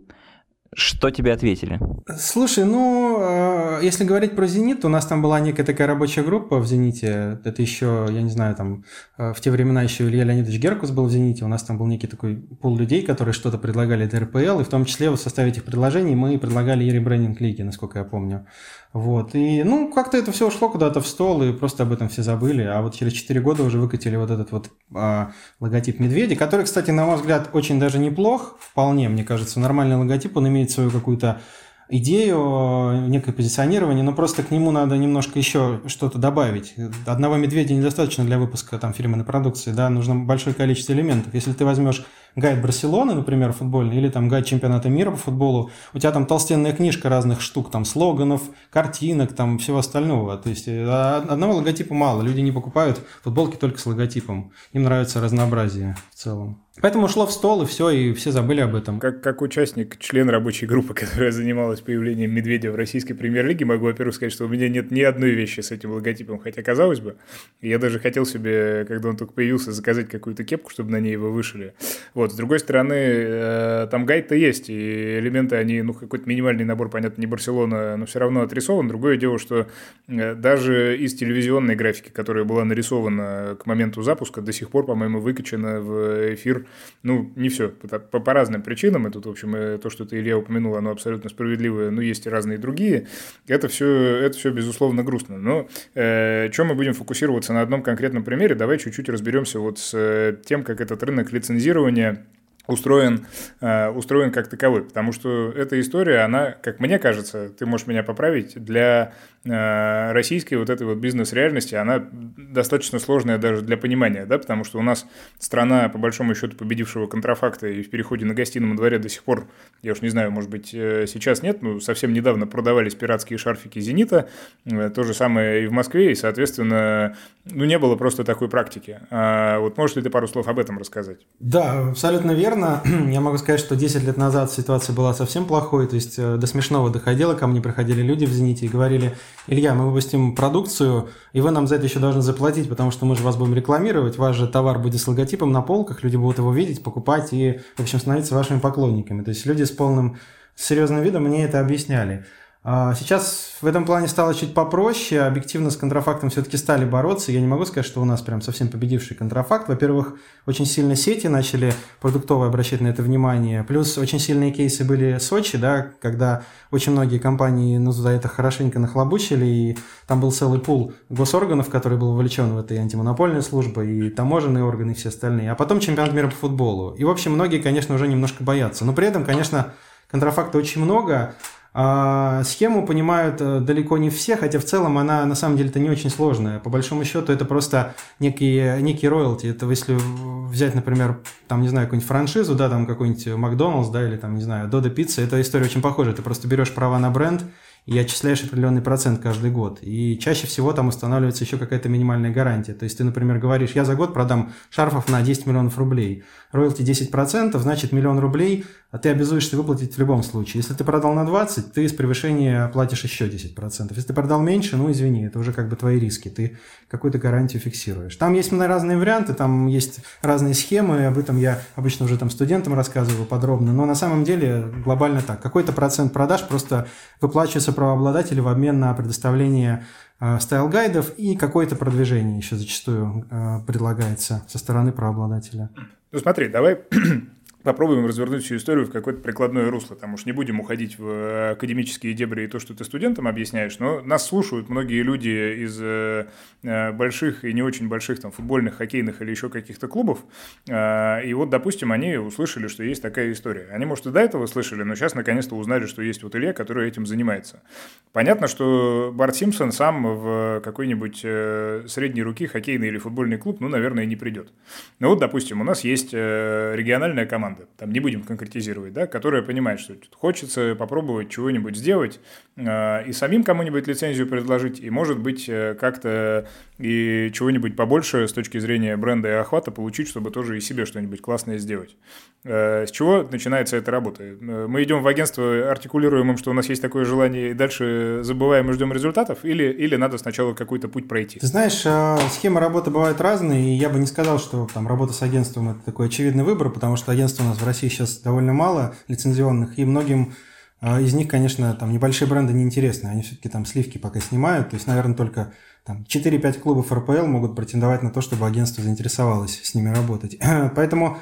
что тебе ответили? Слушай, ну, э, если говорить про «Зенит», у нас там была некая такая рабочая группа в «Зените». Это еще, я не знаю, там э, в те времена еще Илья Леонидович Геркус был в «Зените». У нас там был некий такой пул людей, которые что-то предлагали для РПЛ, и в том числе в составе этих предложений мы предлагали и ребрендинг лиги, насколько я помню. Вот. И, ну, как-то это все ушло куда-то в стол, и просто об этом все забыли. А вот через 4 года уже выкатили вот этот вот а, логотип медведя, который, кстати, на мой взгляд, очень даже неплох, вполне, мне кажется. Нормальный логотип, он имеет свою какую-то идею, некое позиционирование, но просто к нему надо немножко еще что-то добавить. Одного медведя недостаточно для выпуска там фирменной продукции, да, нужно большое количество элементов. Если ты возьмешь гайд Барселоны, например, футбольный, или там гайд чемпионата мира по футболу, у тебя там толстенная книжка разных штук, там слоганов, картинок, там всего остального. То есть э, одного логотипа мало, люди не покупают футболки только с логотипом. Им нравится разнообразие в целом. Поэтому ушло в стол, и все, и все забыли об этом. Как, как участник, член рабочей группы, которая занималась появлением медведя в российской премьер-лиге, могу, во-первых, сказать, что у меня нет ни одной вещи с этим логотипом, хотя казалось бы. Я даже хотел себе, когда он только появился, заказать какую-то кепку, чтобы на ней его вышили. Вот, с другой стороны, э, там гайд-то есть, и элементы, они, ну, какой-то минимальный набор, понятно, не Барселона, но все равно отрисован. Другое дело, что э, даже из телевизионной графики, которая была нарисована к моменту запуска, до сих пор, по-моему, выкачана в эфир ну, не все, по, по, разным причинам, и тут, в общем, э, то, что ты, Илья, упомянул, оно абсолютно справедливое, но есть и разные другие, это все, это все безусловно, грустно. Но э, чем мы будем фокусироваться на одном конкретном примере, давай чуть-чуть разберемся вот с э, тем, как этот рынок лицензирования устроен, э, устроен как таковой. Потому что эта история, она, как мне кажется, ты можешь меня поправить, для э, российской вот этой вот бизнес-реальности, она достаточно сложная даже для понимания, да, потому что у нас страна, по большому счету, победившего контрафакта и в переходе на гостином дворе до сих пор, я уж не знаю, может быть, э, сейчас нет, но совсем недавно продавались пиратские шарфики «Зенита», то же самое и в Москве, и, соответственно, ну, не было просто такой практики. А вот можешь ли ты пару слов об этом рассказать? Да, абсолютно верно наверное, я могу сказать, что 10 лет назад ситуация была совсем плохой, то есть э, до смешного доходило, ко мне приходили люди в «Зените» и говорили, Илья, мы выпустим продукцию, и вы нам за это еще должны заплатить, потому что мы же вас будем рекламировать, ваш же товар будет с логотипом на полках, люди будут его видеть, покупать и, в общем, становиться вашими поклонниками. То есть люди с полным серьезным видом мне это объясняли. А сейчас в этом плане стало чуть попроще. Объективно с контрафактом все-таки стали бороться. Я не могу сказать, что у нас прям совсем победивший контрафакт. Во-первых, очень сильно сети начали продуктовые обращать на это внимание. Плюс очень сильные кейсы были в Сочи, да, когда очень многие компании ну, за это хорошенько нахлобучили. И там был целый пул госорганов, который был вовлечен в этой антимонопольной службы, и таможенные органы, и все остальные. А потом чемпионат мира по футболу. И, в общем, многие, конечно, уже немножко боятся. Но при этом, конечно, контрафакта очень много. А схему понимают э, далеко не все, хотя в целом она на самом деле-то не очень сложная. По большому счету это просто некий, некий роялти. Это если взять, например, там, не знаю, какую-нибудь франшизу, да, там какой-нибудь Макдоналдс, да, или там, не знаю, Додо Пицца, эта история очень похожа. Ты просто берешь права на бренд, и отчисляешь определенный процент каждый год. И чаще всего там устанавливается еще какая-то минимальная гарантия. То есть ты, например, говоришь, я за год продам шарфов на 10 миллионов рублей. Роялти 10%, значит миллион рублей а ты обязуешься выплатить в любом случае. Если ты продал на 20, ты с превышения платишь еще 10%. Если ты продал меньше, ну извини, это уже как бы твои риски, ты какую-то гарантию фиксируешь. Там есть разные варианты, там есть разные схемы, об этом я обычно уже там студентам рассказываю подробно, но на самом деле глобально так. Какой-то процент продаж просто выплачивается правообладателю в обмен на предоставление э, style guide ов и какое-то продвижение еще зачастую э, предлагается со стороны правообладателя. Ну смотри, давай попробуем развернуть всю историю в какое-то прикладное русло. Там уж не будем уходить в э, академические дебри и то, что ты студентам объясняешь, но нас слушают многие люди из э, э, больших и не очень больших там футбольных, хоккейных или еще каких-то клубов. И вот, допустим, они услышали, что есть такая история. Они, может, и до этого слышали, но сейчас наконец-то узнали, что есть вот Илья, который этим занимается. Понятно, что Барт Симпсон сам в какой-нибудь средней руки хоккейный или футбольный клуб, ну, наверное, не придет. Ну вот, допустим, у нас есть региональная команда, команда, там не будем конкретизировать, да, которая понимает, что хочется попробовать чего-нибудь сделать э, и самим кому-нибудь лицензию предложить, и, может быть, э, как-то и чего-нибудь побольше с точки зрения бренда и охвата получить, чтобы тоже и себе что-нибудь классное сделать. Э, с чего начинается эта работа? Э, мы идем в агентство, артикулируем им, что у нас есть такое желание, и дальше забываем и ждем результатов, или, или надо сначала какой-то путь пройти? Ты знаешь, э, схемы работы бывают разные, и я бы не сказал, что там работа с агентством – это такой очевидный выбор, потому что агентств у нас в России сейчас довольно мало лицензионных, и многим из них, конечно, там небольшие бренды неинтересны, они все-таки там сливки пока снимают, то есть, наверное, только там 4-5 клубов РПЛ могут претендовать на то, чтобы агентство заинтересовалось с ними работать. Поэтому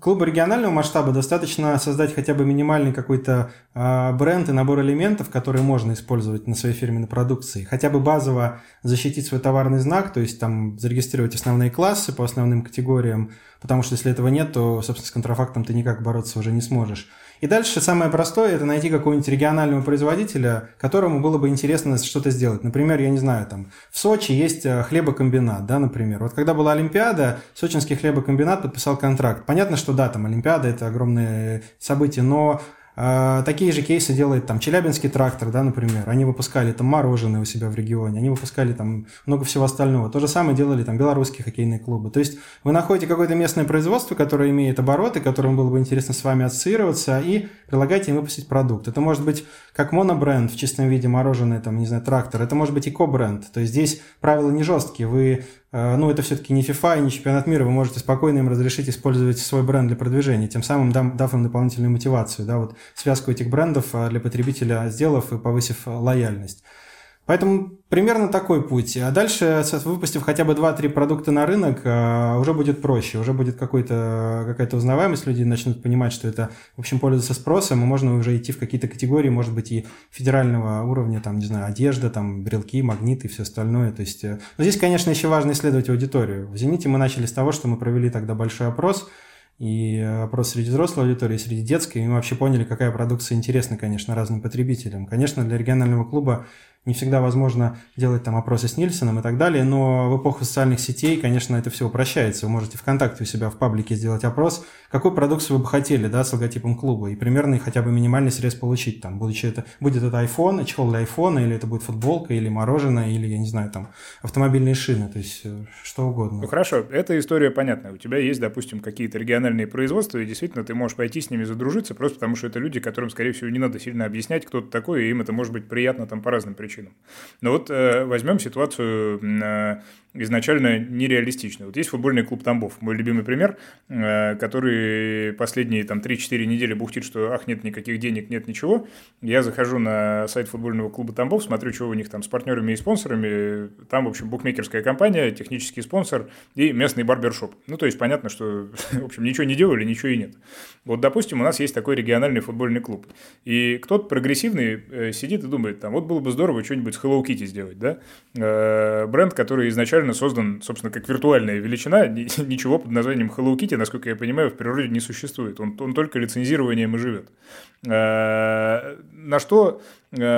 клубу регионального масштаба достаточно создать хотя бы минимальный какой-то э, бренд и набор элементов, которые можно использовать на своей фирменной продукции. Хотя бы базово защитить свой товарный знак, то есть там зарегистрировать основные классы по основным категориям, потому что если этого нет, то, собственно, с контрафактом ты никак бороться уже не сможешь. И дальше самое простое – это найти какого-нибудь регионального производителя, которому было бы интересно что-то сделать. Например, я не знаю, там в Сочи есть э, хлебокомбинат, да, например. Вот когда была Олимпиада, сочинский хлебокомбинат подписал контракт. Понятно, что да, там Олимпиада – это огромное событие, но такие же кейсы делает там Челябинский трактор, да, например. Они выпускали там мороженое у себя в регионе, они выпускали там много всего остального. То же самое делали там белорусские хоккейные клубы. То есть вы находите какое-то местное производство, которое имеет обороты, которому было бы интересно с вами ассоциироваться, и предлагаете им выпустить продукт. Это может быть как монобренд в чистом виде мороженое, там, не знаю, трактор. Это может быть и ко-бренд. То есть здесь правила не жесткие. Вы ну, это все-таки не FIFA и не чемпионат мира, вы можете спокойно им разрешить использовать свой бренд для продвижения, тем самым дав им дополнительную мотивацию, да, вот связку этих брендов э, для потребителя сделав и повысив лояльность. Поэтому примерно такой путь. А дальше, выпустив хотя бы 2-3 продукта на рынок, а, уже будет проще, уже будет какая-то узнаваемость, люди начнут понимать, что это, в общем, пользуется спросом, и можно уже идти в какие-то категории, может быть, и федерального уровня, там, не знаю, одежда, там, брелки, магниты и все остальное. То есть, э, но здесь, конечно, еще важно исследовать аудиторию. В «Зените» мы начали с того, что мы провели тогда большой опрос, и опрос среди взрослой аудитории, среди детской, и мы вообще поняли, какая продукция интересна, конечно, разным потребителям. Конечно, для регионального клуба не всегда возможно делать там опросы с Нильсоном и так далее, но в эпоху социальных сетей, конечно, это все упрощается. Вы можете ВКонтакте у себя в паблике сделать опрос, какую продукцию вы бы хотели, да, с логотипом клуба, и примерный хотя бы минимальный срез получить, там, будучи это, будет это iPhone, чехол для iPhone, или это будет футболка, или мороженое, или, я не знаю, там, автомобильные шины, то есть э, что угодно. Ну хорошо, эта история понятна. У тебя есть, допустим, какие-то региональные производства, и действительно ты можешь пойти с ними задружиться, просто потому что это люди, которым, скорее всего, не надо сильно объяснять, кто ты такой, и им это может быть приятно там по разным причинам причинам. Но вот э, возьмем ситуацию э, изначально нереалистичную. Вот есть футбольный клуб Тамбов, мой любимый пример, э, который последние там 3-4 недели бухтит, что ах, нет никаких денег, нет ничего. Я захожу на сайт футбольного клуба Тамбов, смотрю, что у них там с партнерами и спонсорами. Там, в общем, букмекерская компания, технический спонсор и местный барбершоп. Ну, то есть понятно, что, в общем, ничего не делали, ничего и нет. Вот, допустим, у нас есть такой региональный футбольный клуб. И кто-то прогрессивный э, сидит и думает, там, вот было бы здорово что-нибудь с Hello Kitty сделать, да? Э, бренд, который изначально создан, собственно, как виртуальная величина, ничего под названием Hello Kitty, насколько я понимаю, в природе не существует. Он, он только лицензированием и живет. Э, на что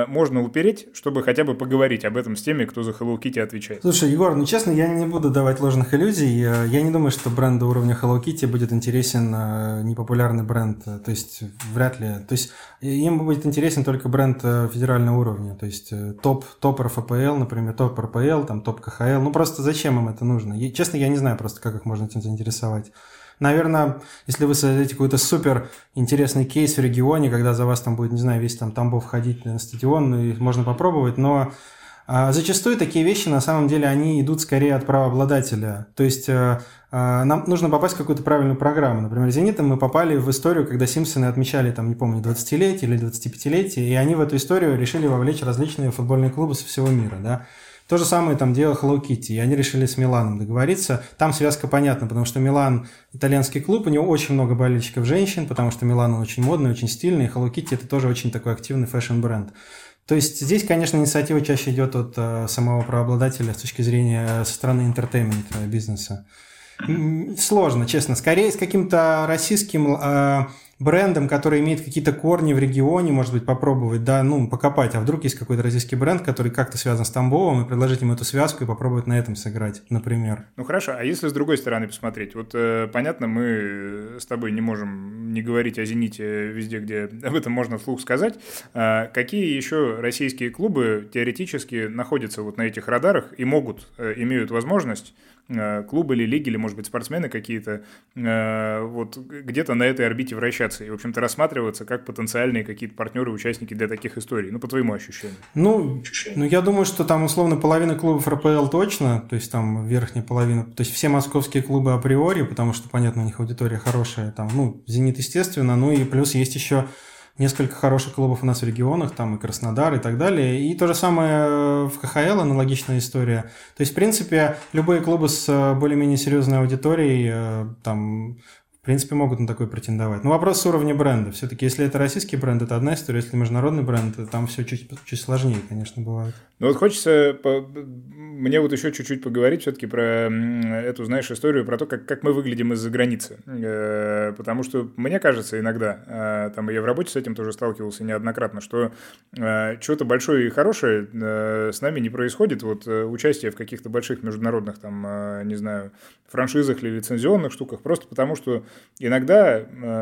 можно упереть, чтобы хотя бы поговорить об этом с теми, кто за Hello Kitty отвечает? Слушай, Егор, ну честно, я не буду давать ложных иллюзий. Я не думаю, что бренду уровня Hello Kitty будет интересен э, непопулярный бренд. То есть вряд ли. То есть им будет интересен только бренд федерального уровня. То есть топ, топ РФПЛ, например, топ РПЛ, там топ КХЛ. Ну просто зачем им это нужно? честно, я не знаю просто, как их можно этим заинтересовать. Наверное, если вы создадите какой-то супер интересный кейс в регионе, когда за вас там будет, не знаю, весь там Тамбов ходить на стадион, и можно попробовать, но а, зачастую такие вещи, на самом деле, они идут скорее от правообладателя. То есть а, а, нам нужно попасть в какую-то правильную программу. Например, «Зенитом» мы попали в историю, когда «Симпсоны» отмечали, там, не помню, 20-летие или 25-летие, и они в эту историю решили вовлечь различные футбольные клубы со всего мира, да. То же самое там делал Hello Kitty, и они решили с Миланом договориться. Там связка понятна, потому что Милан – итальянский клуб, у него очень много болельщиков женщин, потому что Милан очень модный, очень стильный, и Hello Kitty – это тоже очень такой активный fashion-бренд. То есть здесь, конечно, инициатива чаще идет от э, самого правообладателя с точки зрения э, со стороны entertainment бизнеса. Сложно, честно. Скорее с каким-то российским э, брендом, который имеет какие-то корни в регионе, может быть, попробовать, да, ну, покопать, а вдруг есть какой-то российский бренд, который как-то связан с Тамбовым, и предложить им эту связку и попробовать на этом сыграть, например. Ну, хорошо, а если с другой стороны посмотреть? Вот, э, понятно, мы с тобой не можем не говорить о «Зените» везде, где об этом можно вслух сказать. А какие еще российские клубы теоретически находятся вот на этих радарах и могут, э, имеют возможность Э, клубы или лиги, или, может быть, спортсмены какие-то, э, вот где-то на этой орбите вращаться и, в общем-то, рассматриваться как потенциальные какие-то партнеры, участники для таких историй, ну, по твоему ощущению. Ну, ну, я думаю, что там, условно, половина клубов РПЛ точно, то есть там верхняя половина, то есть все московские клубы априори, потому что, понятно, у них аудитория хорошая, там, ну, «Зенит», естественно, ну и плюс есть еще несколько хороших клубов у нас в регионах, там и Краснодар и так далее. И то же самое в КХЛ, аналогичная история. То есть, в принципе, любые клубы с э, более-менее серьезной аудиторией, э, там, в принципе, могут на такой претендовать. Но вопрос уровня бренда. Все-таки, если это российский бренд, это одна история. Если международный бренд, там все чуть, чуть сложнее, конечно, бывает. Ну вот хочется. Мне вот еще чуть-чуть поговорить все-таки про эту, знаешь, историю, про то, как, как мы выглядим из-за границы. Э, потому что мне кажется иногда, э, там я в работе с этим тоже сталкивался неоднократно, что э, что-то большое и хорошее с нами не происходит. Вот участие в каких-то больших международных, там, не знаю, франшизах или лицензионных штуках, просто потому что иногда,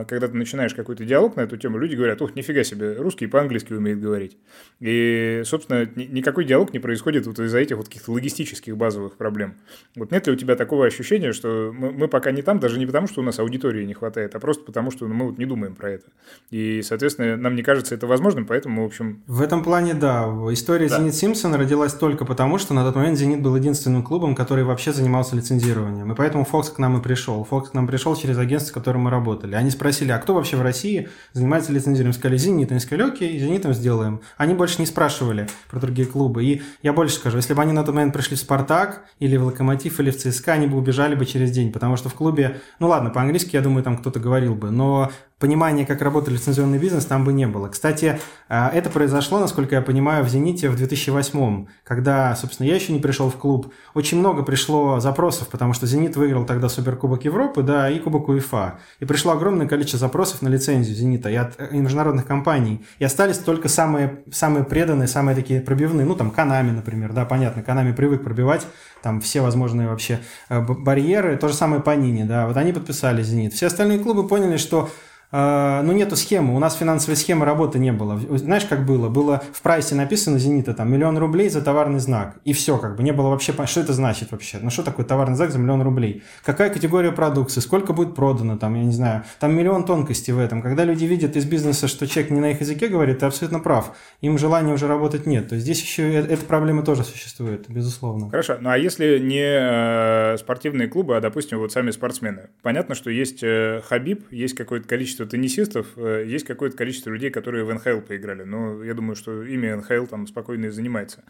когда ты начинаешь какой-то диалог на эту тему, люди говорят, ух, нифига себе, русский по-английски умеет говорить. И, собственно, никакой диалог не происходит вот из-за этих вот каких-то логистических базовых проблем. Вот нет ли у тебя такого ощущения, что мы, мы пока не там, даже не потому, что у нас аудитории не хватает, а просто потому, что мы вот не думаем про это. И, соответственно, нам не кажется это возможным, поэтому, в общем... В этом плане, да. История да. «Зенит Симпсон» родилась только потому, что на тот момент «Зенит» был единственным клубом, который вообще занимался лицензированием. И поэтому Фокс к нам и пришел. Фокс к нам пришел через агентство, с которым мы работали. Они спросили, а кто вообще в России занимается лицензированием? Сказали «Зенит». Они сказали, окей, «Зенитом» сделаем. Они больше не спрашивали про другие клубы клубы. И я больше скажу, если бы они на тот момент пришли в «Спартак» или в «Локомотив» или в «ЦСКА», они бы убежали бы через день, потому что в клубе, ну ладно, по-английски, я думаю, там кто-то говорил бы, но понимания, как работает лицензионный бизнес, там бы не было. Кстати, а, это произошло, насколько я понимаю, в «Зените» в 2008 когда, собственно, я еще не пришел в клуб. Очень много пришло запросов, потому что «Зенит» выиграл тогда Суперкубок Европы, да, и Кубок УЕФА. И пришло огромное количество запросов на лицензию «Зенита» и от и международных компаний. И остались только самые, самые преданные, самые такие пробивные, ну, там, Канами, например, да, понятно, Канами привык пробивать там все возможные вообще э, барьеры. То же самое по Нине, да, вот они подписали «Зенит». Все остальные клубы поняли, что ну, нету схемы, у нас финансовой схемы работы не было. Знаешь, как было? Было в прайсе написано «Зенита» там миллион рублей за товарный знак. И все, как бы, не было вообще, что это значит вообще? Ну, что такое товарный знак за миллион рублей? Какая категория продукции? Сколько будет продано там, я не знаю. Там миллион тонкостей в этом. Когда люди видят из бизнеса, что человек не на их языке говорит, ты абсолютно прав. Им желания уже работать нет. То есть здесь еще эта проблема тоже существует, безусловно. Хорошо, ну а если не э, спортивные клубы, а, допустим, вот сами спортсмены? Понятно, что есть э, Хабиб, есть какое-то количество теннисистов, э, есть какое-то количество людей, которые в НХЛ поиграли. Но я думаю, что ими НХЛ там спокойно и занимается.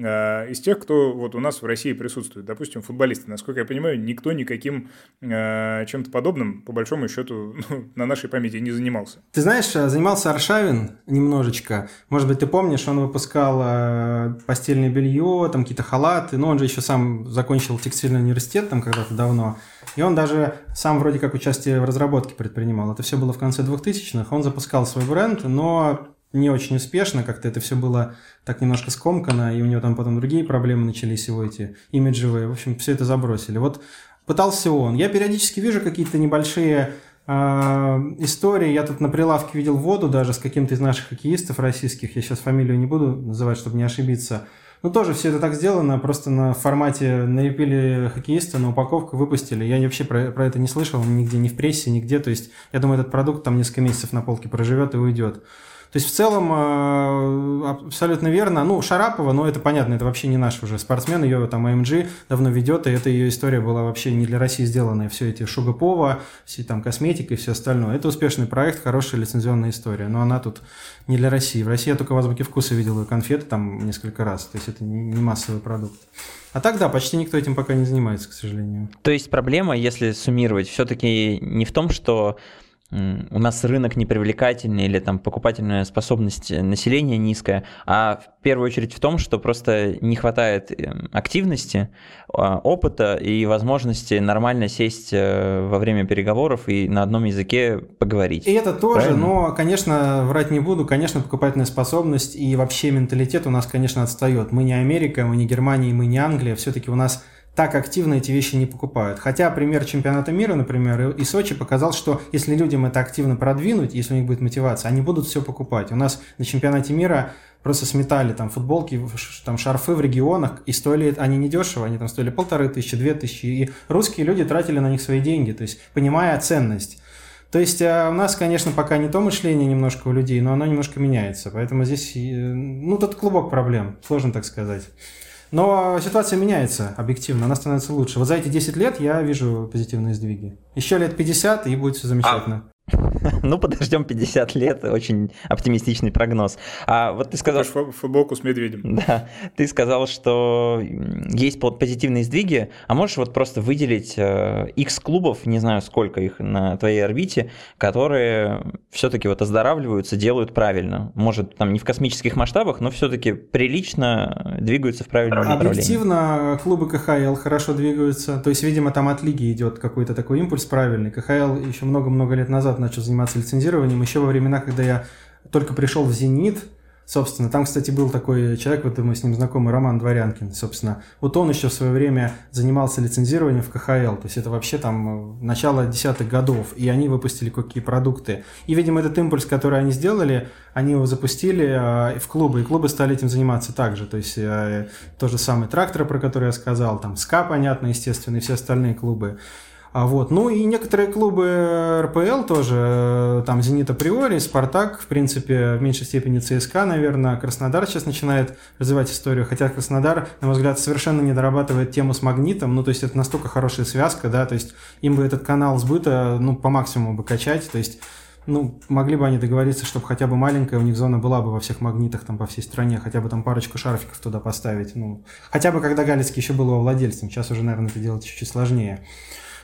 А, из тех, кто вот у нас в России присутствует, допустим, футболисты, насколько я понимаю, никто никаким э, чем-то подобным, по большому счету, ну, на нашей памяти не занимался. Ты знаешь, э, занимался Аршавин немножечко. Может быть, ты помнишь, он выпускал постельное белье, там какие-то халаты, но он же еще сам закончил текстильный университет там когда-то давно. И он даже сам вроде как участие в разработке предпринимал. Это все было в конце 2000-х. Он запускал свой бренд, но не очень успешно, как-то это все было так немножко скомкано, и у него там потом другие проблемы начались, его эти имиджевые. В общем, все это забросили. Вот пытался он. Я периодически вижу какие-то небольшие э, истории. Я тут на прилавке видел воду даже с каким-то из наших хоккеистов российских. Я сейчас фамилию не буду называть, чтобы не ошибиться. Ну, тоже все это так сделано, просто на формате налепили хоккеиста на упаковку, выпустили. Я вообще про, про это не слышал нигде, ни в прессе, нигде. То есть, я думаю, этот продукт там несколько месяцев на полке проживет и уйдет. То есть в целом э, абсолютно верно. Ну, Шарапова, ну это понятно, это вообще не наш уже спортсмен, ее там AMG давно ведет, и эта ее история была вообще не для России сделанная. Все эти Шугапова, все там косметика и все остальное. Это успешный проект, хорошая лицензионная история, но она тут не для России. В России я только в азбуке вкуса видел ее конфеты там несколько раз, то есть это не массовый продукт. А так да, почти никто этим пока не занимается, к сожалению. То есть проблема, если суммировать, все-таки не в том, что у нас рынок непривлекательный или там покупательная способность населения низкая, а в первую очередь в том, что просто не хватает эм, активности, а, опыта и возможности нормально сесть э, во время переговоров и на одном языке поговорить. И это тоже, Правильно? но, конечно, врать не буду, конечно, покупательная способность и вообще менталитет у нас, конечно, отстает. Мы не Америка, мы не Германия, мы не Англия, все-таки у нас так активно эти вещи не покупают. Хотя пример чемпионата мира, например, и Сочи показал, что если людям это активно продвинуть, если у них будет мотивация, они будут все покупать. У нас на чемпионате мира просто сметали там футболки, там шарфы в регионах, и стоили они недешево, они там стоили полторы тысячи, две тысячи, и русские люди тратили на них свои деньги, то есть понимая ценность. То есть а, у нас, конечно, пока не то мышление немножко у людей, но оно немножко меняется, поэтому здесь, ну, тут клубок проблем, сложно так сказать. Но ситуация меняется объективно, она становится лучше. Вот за эти 10 лет я вижу позитивные сдвиги. Еще лет 50, и будет все замечательно. Ну, подождем 50 лет, очень оптимистичный прогноз. А вот ты сказал... футболку с медведем. Да, ты сказал, что есть позитивные сдвиги, а можешь вот просто выделить X э, клубов, не знаю сколько их на твоей орбите, которые все-таки вот оздоравливаются, делают правильно. Может, там не в космических масштабах, но все-таки прилично двигаются в правильном направлении. Объективно клубы КХЛ хорошо двигаются, то есть, видимо, там от лиги идет какой-то такой импульс правильный. КХЛ еще много-много лет назад начал заниматься лицензированием, еще во времена, когда я только пришел в «Зенит», Собственно, там, кстати, был такой человек, вот мы с ним знакомы, Роман Дворянкин, собственно. Вот он еще в свое время занимался лицензированием в КХЛ, то есть это вообще там э, начало десятых годов, и они выпустили какие продукты. И, видимо, этот импульс, который они сделали, они его запустили э, в клубы, и клубы стали этим заниматься также. То есть э, то же самое трактора, про который я сказал, там СКА, понятно, естественно, и все остальные клубы. А вот. Ну и некоторые клубы РПЛ тоже, э, там «Зенит» априори, «Спартак», в принципе, в меньшей степени ЦСКА, наверное, Краснодар сейчас начинает развивать историю, хотя Краснодар, на мой взгляд, совершенно не дорабатывает тему с «Магнитом», ну то есть это настолько хорошая связка, да, то есть им бы этот канал сбыта, ну, по максимуму бы качать, то есть ну, могли бы они договориться, чтобы хотя бы маленькая у них зона была бы во всех магнитах там по всей стране, хотя бы там парочку шарфиков туда поставить, ну, хотя бы когда Галицкий еще был его владельцем, сейчас уже, наверное, это делать чуть-чуть сложнее.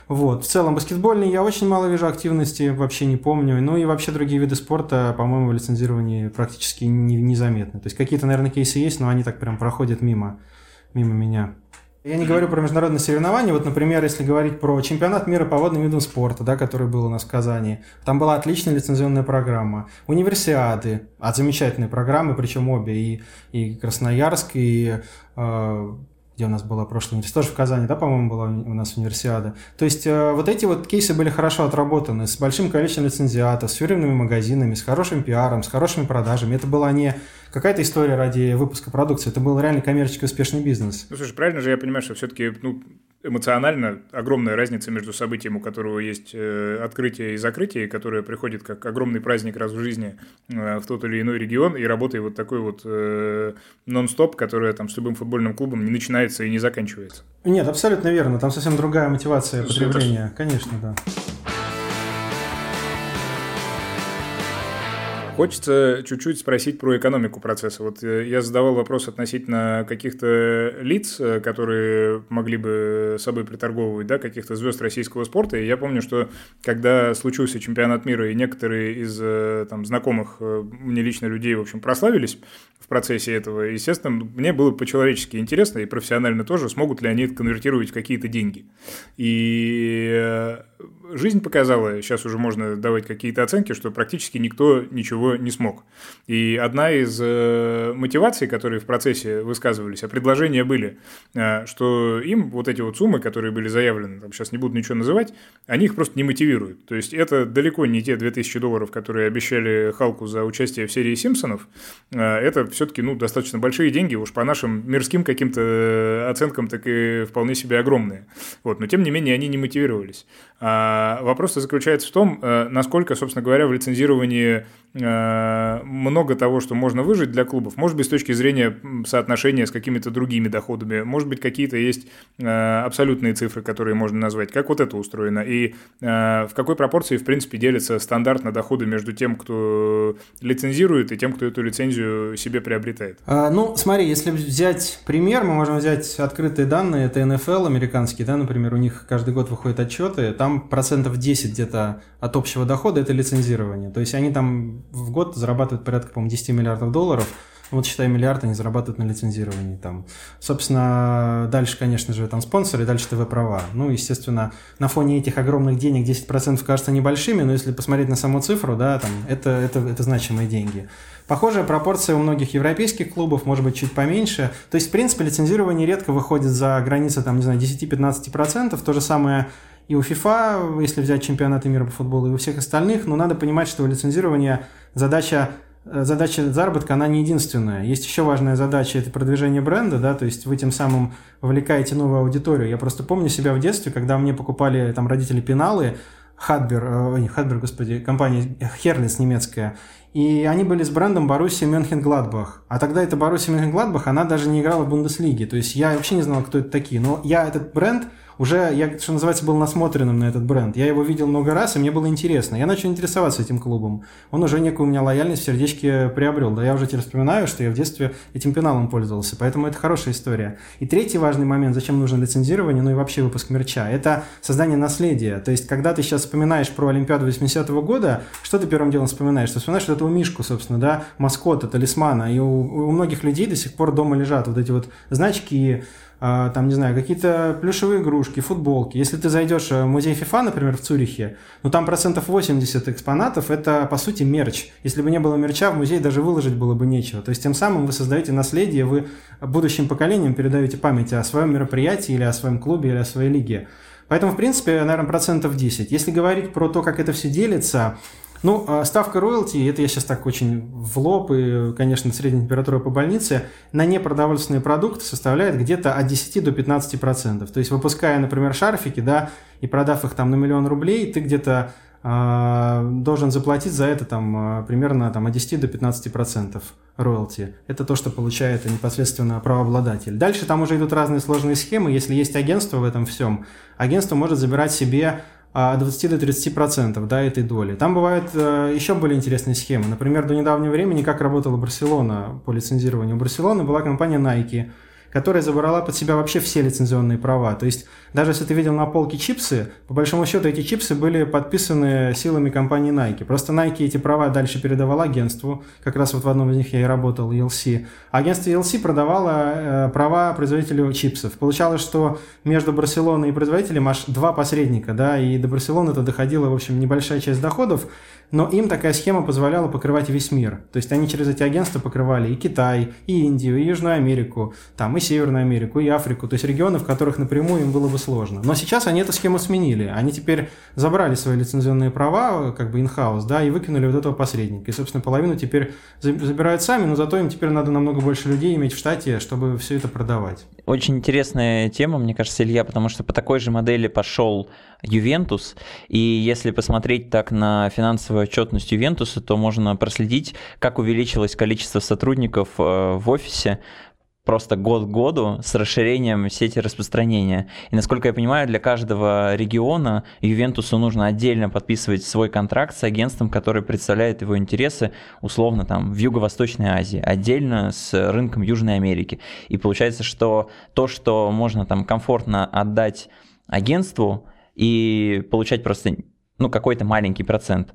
Вот. В целом, баскетбольный я очень мало вижу активности, вообще не помню. Ну и вообще другие виды спорта, по-моему, в лицензировании практически не, незаметны. То есть какие-то, наверное, кейсы есть, но они так прям проходят мимо, мимо меня. Я не говорю про международные соревнования. Вот, например, если говорить про чемпионат мира по водным видам спорта, да, который был у нас в Казани, там была отличная лицензионная программа. Универсиады, а замечательные программы, причем обе, и, и Красноярск, и э, где у нас была прошлая универсиада, тоже в Казани, да, по-моему, была у нас универсиада. То есть э, вот эти вот кейсы были хорошо отработаны, с большим количеством лицензиатов, с фирменными магазинами, с хорошим пиаром, с хорошими продажами. Это была не какая-то история ради выпуска продукции, это был реально коммерчески успешный бизнес. Ну, слушай, правильно же я понимаю, что все-таки ну, эмоционально огромная разница между событием, у которого есть э, открытие и закрытие, которое приходит как огромный праздник раз в жизни э, в тот или иной регион, и работает вот такой вот э, нон-стоп, которая там с любым футбольным клубом не начинается и не заканчивается. Нет, абсолютно верно. Там совсем другая мотивация потребления. Конечно, да. Хочется чуть-чуть спросить про экономику процесса. Вот э, я задавал вопрос относительно каких-то лиц, э, которые могли бы собой приторговывать, да, каких-то звезд российского спорта. И я помню, что когда случился чемпионат мира, и некоторые из э, там, знакомых мне лично людей, в общем, прославились в процессе этого, естественно, мне было по-человечески интересно, и профессионально тоже, смогут ли они это конвертировать в какие-то деньги. И жизнь показала, сейчас уже можно давать какие-то оценки, что практически никто ничего не смог. И одна из э, мотиваций, которые в процессе высказывались, а предложения были, э, что им вот эти вот суммы, которые были заявлены, там сейчас не буду ничего называть, они их просто не мотивируют. То есть это далеко не те 2000 долларов, которые обещали Халку за участие в серии Симпсонов. Э, это все-таки ну, достаточно большие деньги, уж по нашим мирским каким-то оценкам так и вполне себе огромные. Вот. Но тем не менее они не мотивировались. А вопрос заключается в том, э, насколько, собственно говоря, в лицензировании э, много того, что можно выжить для клубов. Может быть, с точки зрения соотношения с какими-то другими доходами. Может быть, какие-то есть э, абсолютные цифры, которые можно назвать. Как вот это устроено? И в какой пропорции, в принципе, делятся стандартно доходы между тем, кто лицензирует, и тем, кто эту лицензию себе приобретает? А, ну, смотри, если взять пример, мы можем взять открытые данные. Это НФЛ американский, да, например, у них каждый год выходят отчеты. Там процентов 10 где-то от общего дохода это лицензирование. То есть они там в год зарабатывают порядка, по-моему, 10 миллиардов долларов. Вот считай, миллиард они зарабатывают на лицензировании. Там. Собственно, дальше, конечно же, там спонсоры, дальше ТВ-права. Ну, естественно, на фоне этих огромных денег 10% кажется небольшими, но если посмотреть на саму цифру, да, там, это, это, это значимые деньги. Похожая пропорция у многих европейских клубов, может быть, чуть поменьше. То есть, в принципе, лицензирование редко выходит за границы, там, не знаю, 10-15%. То же самое и у FIFA, если взять чемпионаты мира по футболу, и у всех остальных, но надо понимать, что лицензирование задача э, задача заработка, она не единственная. Есть еще важная задача, это продвижение бренда, да, то есть вы тем самым вовлекаете новую аудиторию. Я просто помню себя в детстве, когда мне покупали там родители пеналы, Хадбер, э, не Хадбер, господи, компания Херлис немецкая, и они были с брендом Боруссия Мюнхен-Гладбах. А тогда эта Боруссия Мюнхен-Гладбах, она даже не играла в Бундеслиге. То есть я вообще не знал, кто это такие. Но я этот бренд уже, я, что называется, был насмотренным на этот бренд. Я его видел много раз, и мне было интересно. Я начал интересоваться этим клубом. Он уже некую у меня лояльность в сердечке приобрел. Да я уже теперь вспоминаю, что я в детстве этим пеналом пользовался. Поэтому это хорошая история. И третий важный момент, зачем нужно лицензирование, ну и вообще выпуск мерча, это создание наследия. То есть, когда ты сейчас вспоминаешь про Олимпиаду 80-го года, что ты первым делом вспоминаешь? Ты вспоминаешь вот этого Мишку, собственно, да, маскота, талисмана. И у, у многих людей до сих пор дома лежат вот эти вот значки, там, не знаю, какие-то плюшевые игрушки, футболки. Если ты зайдешь в музей FIFA, например, в Цюрихе, ну там процентов 80 экспонатов – это, по сути, мерч. Если бы не было мерча, в музей даже выложить было бы нечего. То есть тем самым вы создаете наследие, вы будущим поколениям передаете память о своем мероприятии или о своем клубе или о своей лиге. Поэтому, в принципе, наверное, процентов 10. Если говорить про то, как это все делится, ну, а ставка роялти, это я сейчас так очень в лоб, и, конечно, средняя температура по больнице, на непродовольственные продукты составляет где-то от 10 до 15 процентов. То есть, выпуская, например, шарфики, да, и продав их там на миллион рублей, ты где-то э, должен заплатить за это там примерно там, от 10 до 15 процентов роялти. Это то, что получает непосредственно правообладатель. Дальше там уже идут разные сложные схемы. Если есть агентство в этом всем, агентство может забирать себе от 20 до 30 процентов да, этой доли. Там бывают э, еще более интересные схемы. Например, до недавнего времени как работала Барселона по лицензированию. У Барселоны была компания Nike, которая забрала под себя вообще все лицензионные права. То есть даже если ты видел на полке чипсы, по большому счету эти чипсы были подписаны силами компании Nike. Просто Nike эти права дальше передавала агентству, как раз вот в одном из них я и работал, ELC. Агентство ELC продавало э, права производителю чипсов. Получалось, что между Барселоной и производителем аж два посредника, да, и до Барселоны это доходила, в общем, небольшая часть доходов, но им такая схема позволяла покрывать весь мир. То есть они через эти агентства покрывали и Китай, и Индию, и Южную Америку, там, и Северную Америку, и Африку. То есть регионы, в которых напрямую им было бы сложно. Но сейчас они эту схему сменили. Они теперь забрали свои лицензионные права, как бы in-house, да, и выкинули вот этого посредника. И, собственно, половину теперь забирают сами, но зато им теперь надо намного больше людей иметь в штате, чтобы все это продавать. Очень интересная тема, мне кажется, Илья, потому что по такой же модели пошел Ювентус. И если посмотреть так на финансовую отчетность Ювентуса, то можно проследить, как увеличилось количество сотрудников э, в офисе просто год к году с расширением сети распространения. И насколько я понимаю, для каждого региона Ювентусу нужно отдельно подписывать свой контракт с агентством, которое представляет его интересы, условно, там, в Юго-Восточной Азии, отдельно с рынком Южной Америки. И получается, что то, что можно там комфортно отдать агентству, и получать просто ну, какой-то маленький процент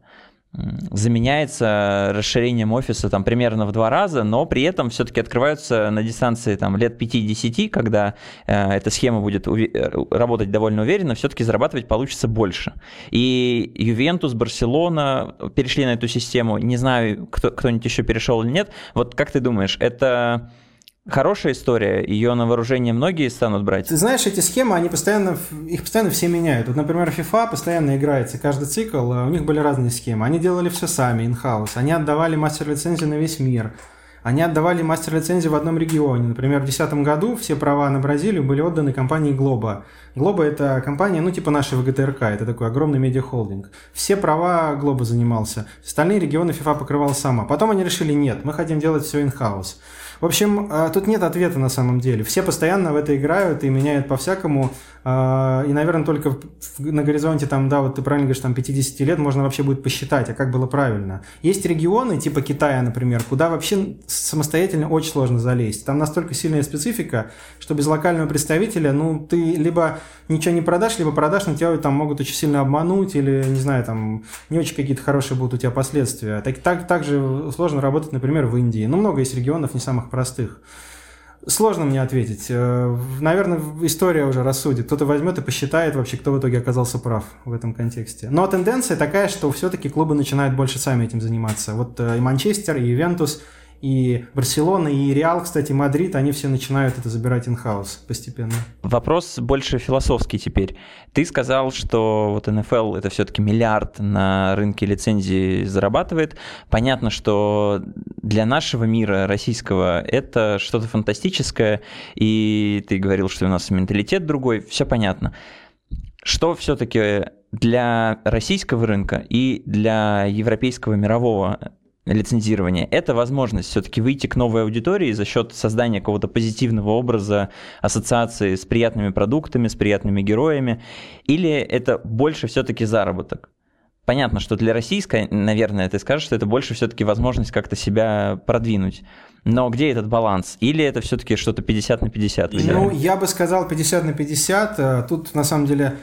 заменяется расширением офиса там примерно в два раза, но при этом все-таки открываются на дистанции там лет 5-10, когда э, эта схема будет э, работать довольно уверенно, все-таки зарабатывать получится больше. И Ювентус, Барселона перешли на эту систему, не знаю, кто, кто-нибудь еще перешел или нет. Вот как ты думаешь, это Хорошая история, ее на вооружение многие станут брать. Ты знаешь, эти схемы, они постоянно, их постоянно все меняют. Вот, например, FIFA постоянно играется, каждый цикл, а у них были разные схемы. Они делали все сами, in-house. Они отдавали мастер-лицензию на весь мир. Они отдавали мастер-лицензию в одном регионе. Например, в 2010 году все права на Бразилию были отданы компании Globo. Globo – это компания, ну, типа нашей ВГТРК, это такой огромный медиахолдинг. Все права Globo занимался. Остальные регионы FIFA покрывал сама. Потом они решили, нет, мы хотим делать все in-house. В общем, а, тут нет ответа на самом деле. Все постоянно в это играют и меняют по-всякому. А, и, наверное, только на горизонте, там, да, вот ты правильно говоришь, там 50 лет можно вообще будет посчитать, а как было правильно. Есть регионы, типа Китая, например, куда вообще самостоятельно очень сложно залезть. Там настолько сильная специфика, что без локального представителя, ну, ты либо ничего не продашь, либо продашь, но тебя там могут очень сильно обмануть, или, не знаю, там, не очень какие-то хорошие будут у тебя последствия. Так, так, так же сложно работать, например, в Индии. Ну, много есть регионов не самых простых. Сложно мне ответить. Э, наверное, история уже рассудит. Кто-то возьмет и посчитает вообще, кто в итоге оказался прав в этом контексте. Но тенденция такая, что все-таки клубы начинают больше сами этим заниматься. Вот э, и Манчестер, и Ювентус – и Барселона, и Реал, кстати, Мадрид, они все начинают это забирать in-house постепенно. Вопрос больше философский теперь. Ты сказал, что вот НФЛ это все-таки миллиард на рынке лицензии зарабатывает. Понятно, что для нашего мира российского это что-то фантастическое, и ты говорил, что у нас менталитет другой, все понятно. Что все-таки для российского рынка и для европейского мирового лицензирования, это возможность все-таки выйти к новой аудитории за счет создания какого-то позитивного образа, ассоциации с приятными продуктами, с приятными героями, или это больше все-таки заработок? Понятно, что для российской, наверное, ты скажешь, что это больше все-таки возможность как-то себя продвинуть. Но где этот баланс? Или это все-таки что-то 50 на 50? Ну, я бы сказал 50 на 50. Тут, на самом деле,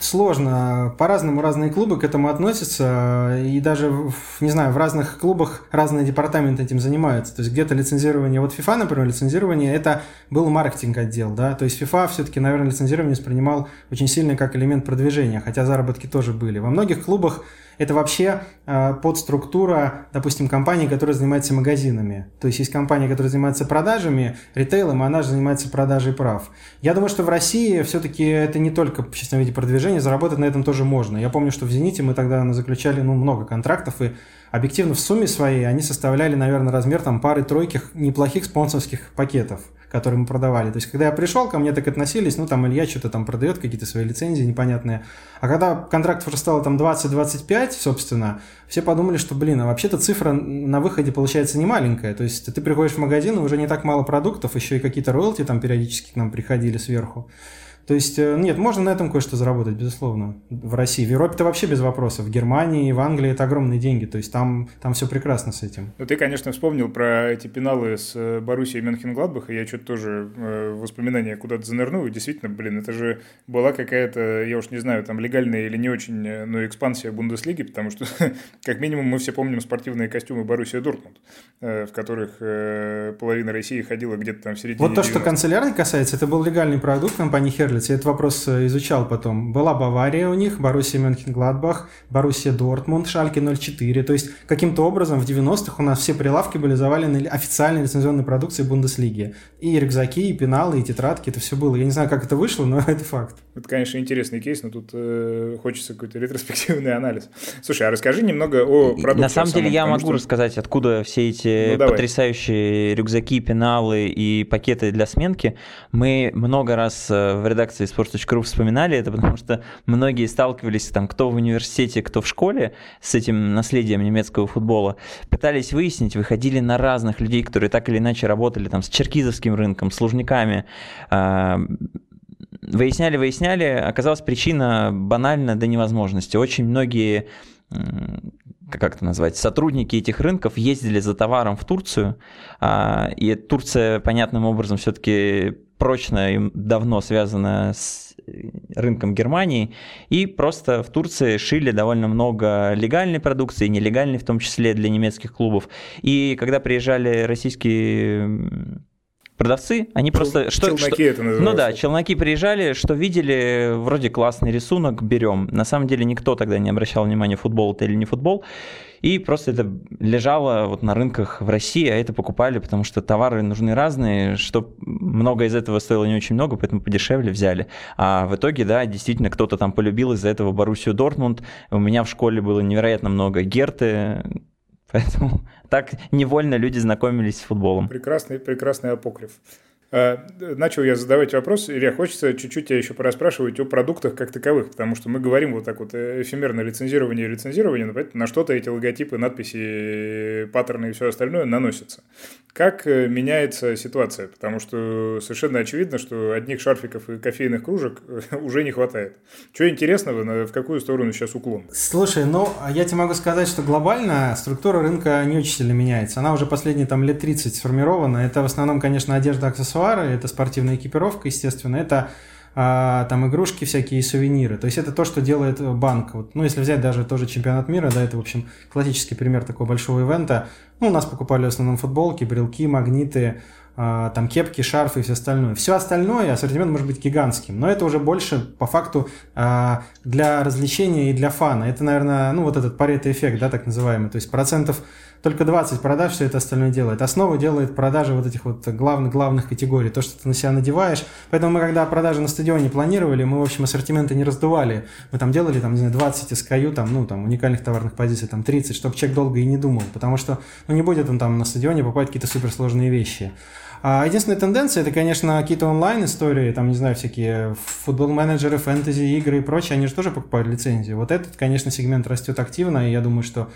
сложно. По-разному разные клубы к этому относятся. И даже, не знаю, в разных клубах разные департаменты этим занимаются. То есть где-то лицензирование... Вот FIFA, например, лицензирование, это был маркетинг-отдел, да. То есть FIFA все-таки, наверное, лицензирование воспринимал очень сильно как элемент продвижения, хотя заработки тоже были. Во многих клубах это вообще э, подструктура, допустим, компании, которая занимается магазинами. То есть есть компания, которая занимается продажами, ритейлом, и она же занимается продажей прав. Я думаю, что в России все-таки это не только в чистом виде продвижения, заработать на этом тоже можно. Я помню, что в «Зените» мы тогда заключали ну, много контрактов, и объективно в сумме своей они составляли, наверное, размер там пары-тройки неплохих спонсорских пакетов которые мы продавали. То есть, когда я пришел, ко мне так относились, ну, там, Илья что-то там продает, какие-то свои лицензии непонятные. А когда контрактов уже стало там 20-25, собственно, все подумали, что, блин, а вообще-то цифра на выходе получается не маленькая. То есть, ты приходишь в магазин, и уже не так мало продуктов, еще и какие-то роялти там периодически к нам приходили сверху. То есть, э, нет, можно на этом кое-что заработать, безусловно, в России. В Европе-то вообще без вопросов. В Германии, в Англии это огромные деньги, то есть там, там все прекрасно с этим. Ну, ты, конечно, вспомнил про эти пеналы с э, Боруссией и я что-то тоже э, воспоминания куда-то занырнул, и действительно, блин, это же была какая-то, я уж не знаю, там легальная или не очень, э, но экспансия Бундеслиги, потому что, как минимум, мы все помним спортивные костюмы Боруссия Дортмунд, в которых половина России ходила где-то там в середине Вот то, что канцелярной касается, это был легальный продукт компании Херли, Штирлиц, я этот вопрос э, изучал потом. Была Бавария у них, Боруссия Мюнхен-Гладбах, Боруссия Дортмунд, Шальке 04. То есть каким-то образом в 90-х у нас все прилавки были завалены официальной лицензионной продукцией Бундеслиги. И рюкзаки, и пеналы, и тетрадки, это все было. Я не знаю, как это вышло, но это факт. Это, конечно, интересный кейс, но тут э, хочется какой-то ретроспективный анализ. Слушай, а расскажи немного о продукте. На самом деле я могу что... рассказать, откуда все эти ну, потрясающие рюкзаки, пеналы и пакеты для сменки. Мы много раз э, в редакции редакции sports.ru вспоминали это, потому что многие сталкивались, там, кто в университете, кто в школе с этим наследием немецкого футбола, пытались выяснить, выходили на разных людей, которые так или иначе работали там с черкизовским рынком, с лужниками, а, выясняли, выясняли, оказалась причина банальна до невозможности. Очень многие как это назвать, сотрудники этих рынков ездили за товаром в Турцию, а, и Турция понятным образом все-таки прочно и давно связана с рынком Германии, и просто в Турции шили довольно много легальной продукции, нелегальной в том числе для немецких клубов. И когда приезжали российские продавцы, они Чел, просто... Что, челноки что, это называется. Ну да, челноки приезжали, что видели, вроде классный рисунок, берем. На самом деле никто тогда не обращал внимания, футбол это или не футбол. И просто это лежало вот на рынках в России, а это покупали, потому что товары нужны разные, что много из этого стоило не очень много, поэтому подешевле взяли. А в итоге, да, действительно, кто-то там полюбил из-за этого Боруссию Дортмунд. У меня в школе было невероятно много Герты, Поэтому так невольно люди знакомились с футболом. Прекрасный, прекрасный апокриф. А, начал я задавать вопрос, Илья, хочется чуть-чуть тебя еще пораспрашивать о продуктах как таковых, потому что мы говорим вот так вот э, эфемерно лицензирование и лицензирование, но на что-то эти логотипы, надписи, паттерны и все остальное наносятся. Как э, меняется ситуация? Потому что совершенно очевидно, что одних шарфиков и кофейных кружек э, уже не хватает. Что интересного, в какую сторону сейчас уклон? Слушай, ну, я тебе могу сказать, что глобально структура рынка не очень сильно меняется. Она уже последние там лет 30 сформирована. Это в основном, конечно, одежда, аксессуары, это спортивная экипировка, естественно, это а, там игрушки всякие сувениры. То есть это то, что делает банк. Вот, ну, если взять даже тоже чемпионат мира, да, это, в общем, классический пример такого большого ивента. Ну, у нас покупали в основном футболки, брелки, магниты, а, там кепки, шарфы и все остальное. Все остальное, ассортимент может быть гигантским, но это уже больше по факту а, для развлечения и для фана. Это, наверное, ну вот этот парето эффект, да, так называемый. То есть процентов только 20 продаж все это остальное делает. Основу делает продажи вот этих вот главных, главных категорий, то, что ты на себя надеваешь. Поэтому мы, когда продажи на стадионе планировали, мы, в общем, ассортименты не раздували. Мы там делали, там, не знаю, 20 SKU, там, ну, там, уникальных товарных позиций, там, 30, чтобы человек долго и не думал, потому что, ну, не будет он там на стадионе покупать какие-то суперсложные вещи. А единственная тенденция, это, конечно, какие-то онлайн-истории, там, не знаю, всякие футбол-менеджеры, фэнтези-игры и прочее, они же тоже покупают лицензию. Вот этот, конечно, сегмент растет активно, и я думаю, что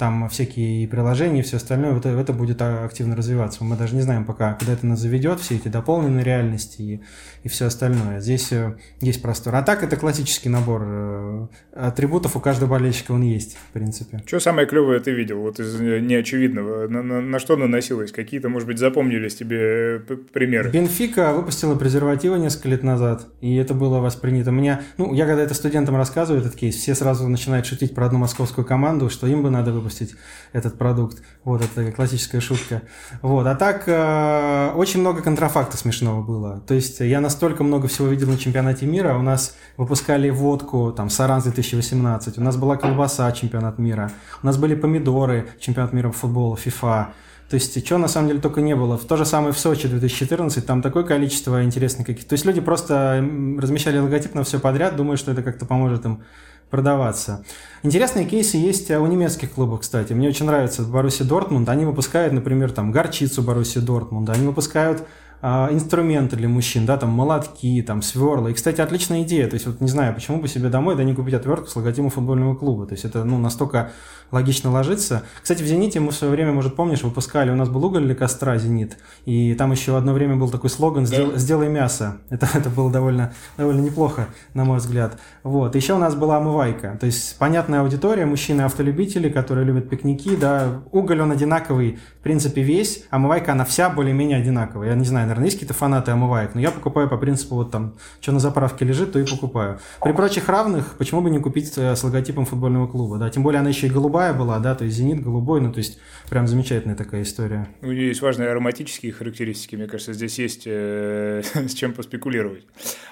там всякие приложения и все остальное, вот это будет активно развиваться. Мы даже не знаем пока, куда это нас заведет, все эти дополненные реальности и, и все остальное. Здесь э, есть простор. А так это классический набор э, атрибутов, у каждого болельщика он есть, в принципе. Что самое клевое ты видел, вот из неочевидного? На, на, на что наносилось? Какие-то, может быть, запомнились тебе э, примеры? Бенфика выпустила презервативы несколько лет назад, и это было воспринято. Меня, ну, я когда это студентам рассказываю, этот кейс, все сразу начинают шутить про одну московскую команду, что им бы надо выпустить выпустить этот продукт. Вот, это классическая шутка. Вот, а так э, очень много контрафакта смешного было. То есть я настолько много всего видел на чемпионате мира. У нас выпускали водку, там, Саранс 2018, у нас была колбаса чемпионат мира, у нас были помидоры чемпионат мира по футболу, FIFA. То есть, что на самом деле только не было. То же самое в Сочи 2014, там такое количество интересных каких-то. То есть, люди просто размещали логотип на все подряд, думая, что это как-то поможет им продаваться. Интересные кейсы есть у немецких клубов, кстати. Мне очень нравится Боруссия Дортмунд. Они выпускают, например, там горчицу Боруссия Дортмунда. Они выпускают а, инструменты для мужчин, да, там молотки, там сверла. И, кстати, отличная идея. То есть, вот не знаю, почему бы себе домой да не купить отвертку с логотипом футбольного клуба. То есть, это ну, настолько логично ложится. Кстати, в «Зените» мы в свое время, может, помнишь, выпускали, у нас был уголь для костра «Зенит», и там еще одно время был такой слоган «Сделай, сделай мясо». Это, это было довольно, довольно неплохо, на мой взгляд. Вот. Еще у нас была омывайка. То есть, понятная аудитория, мужчины-автолюбители, которые любят пикники, да, уголь он одинаковый, в принципе, весь, омывайка, она вся более-менее одинаковая. Я не знаю, наверное, есть какие-то фанаты омываек, но я покупаю по принципу вот там, что на заправке лежит, то и покупаю. При прочих равных, почему бы не купить э, с логотипом футбольного клуба, да, тем более она еще и голубая была, да, то есть зенит голубой, ну, то есть прям замечательная такая история. У нее есть важные ароматические характеристики, мне кажется, здесь есть э, с чем поспекулировать.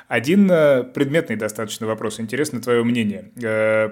Один э, предметный достаточно вопрос, интересно твое мнение.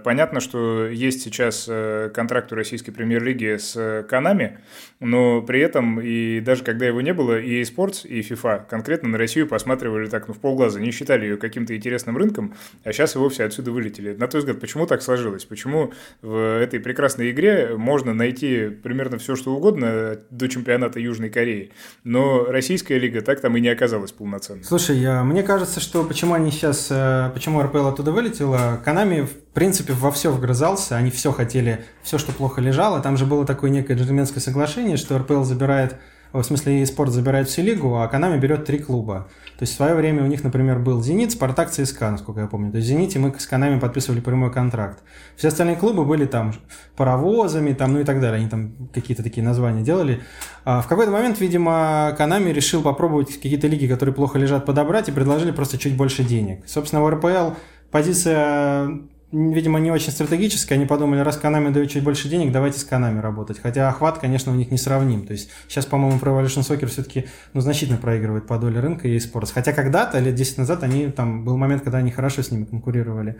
Понятно, что есть сейчас контракт у российской премьер-лиги с Канами, но при этом, и даже когда его не было, и eSports, и FIFA конкретно на Россию посматривали так, ну, в полглаза, не считали ее каким-то интересным рынком, а сейчас и вовсе отсюда вылетели. На твой взгляд, почему так сложилось? Почему в этой прекрасной игре можно найти примерно все, что угодно до чемпионата Южной Кореи, но российская лига так там и не оказалась полноценной? Слушай, мне кажется, что почему они сейчас, э, почему РПЛ оттуда вылетела, Канами, принципе, во все вгрызался, они все хотели, все, что плохо лежало, там же было такое некое джентльменское соглашение, что РПЛ забирает в смысле, спорт забирает всю лигу, а Канами берет три клуба. То есть в свое время у них, например, был «Зенит», «Спартак», «ЦСКА», насколько я помню. То есть «Зените» мы с Канами подписывали прямой контракт. Все остальные клубы были там паровозами, там, ну и так далее. Они там какие-то такие названия делали. А в какой-то момент, видимо, Канами решил попробовать какие-то лиги, которые плохо лежат, подобрать и предложили просто чуть больше денег. Собственно, в РПЛ позиция видимо, не очень стратегическая. Они подумали, раз Канами дают чуть больше денег, давайте с Канами работать. Хотя охват, конечно, у них не сравним. То есть сейчас, по-моему, Pro Evolution Soccer все-таки ну, значительно проигрывает по доле рынка и eSports. Хотя когда-то, лет 10 назад, они там был момент, когда они хорошо с ними конкурировали.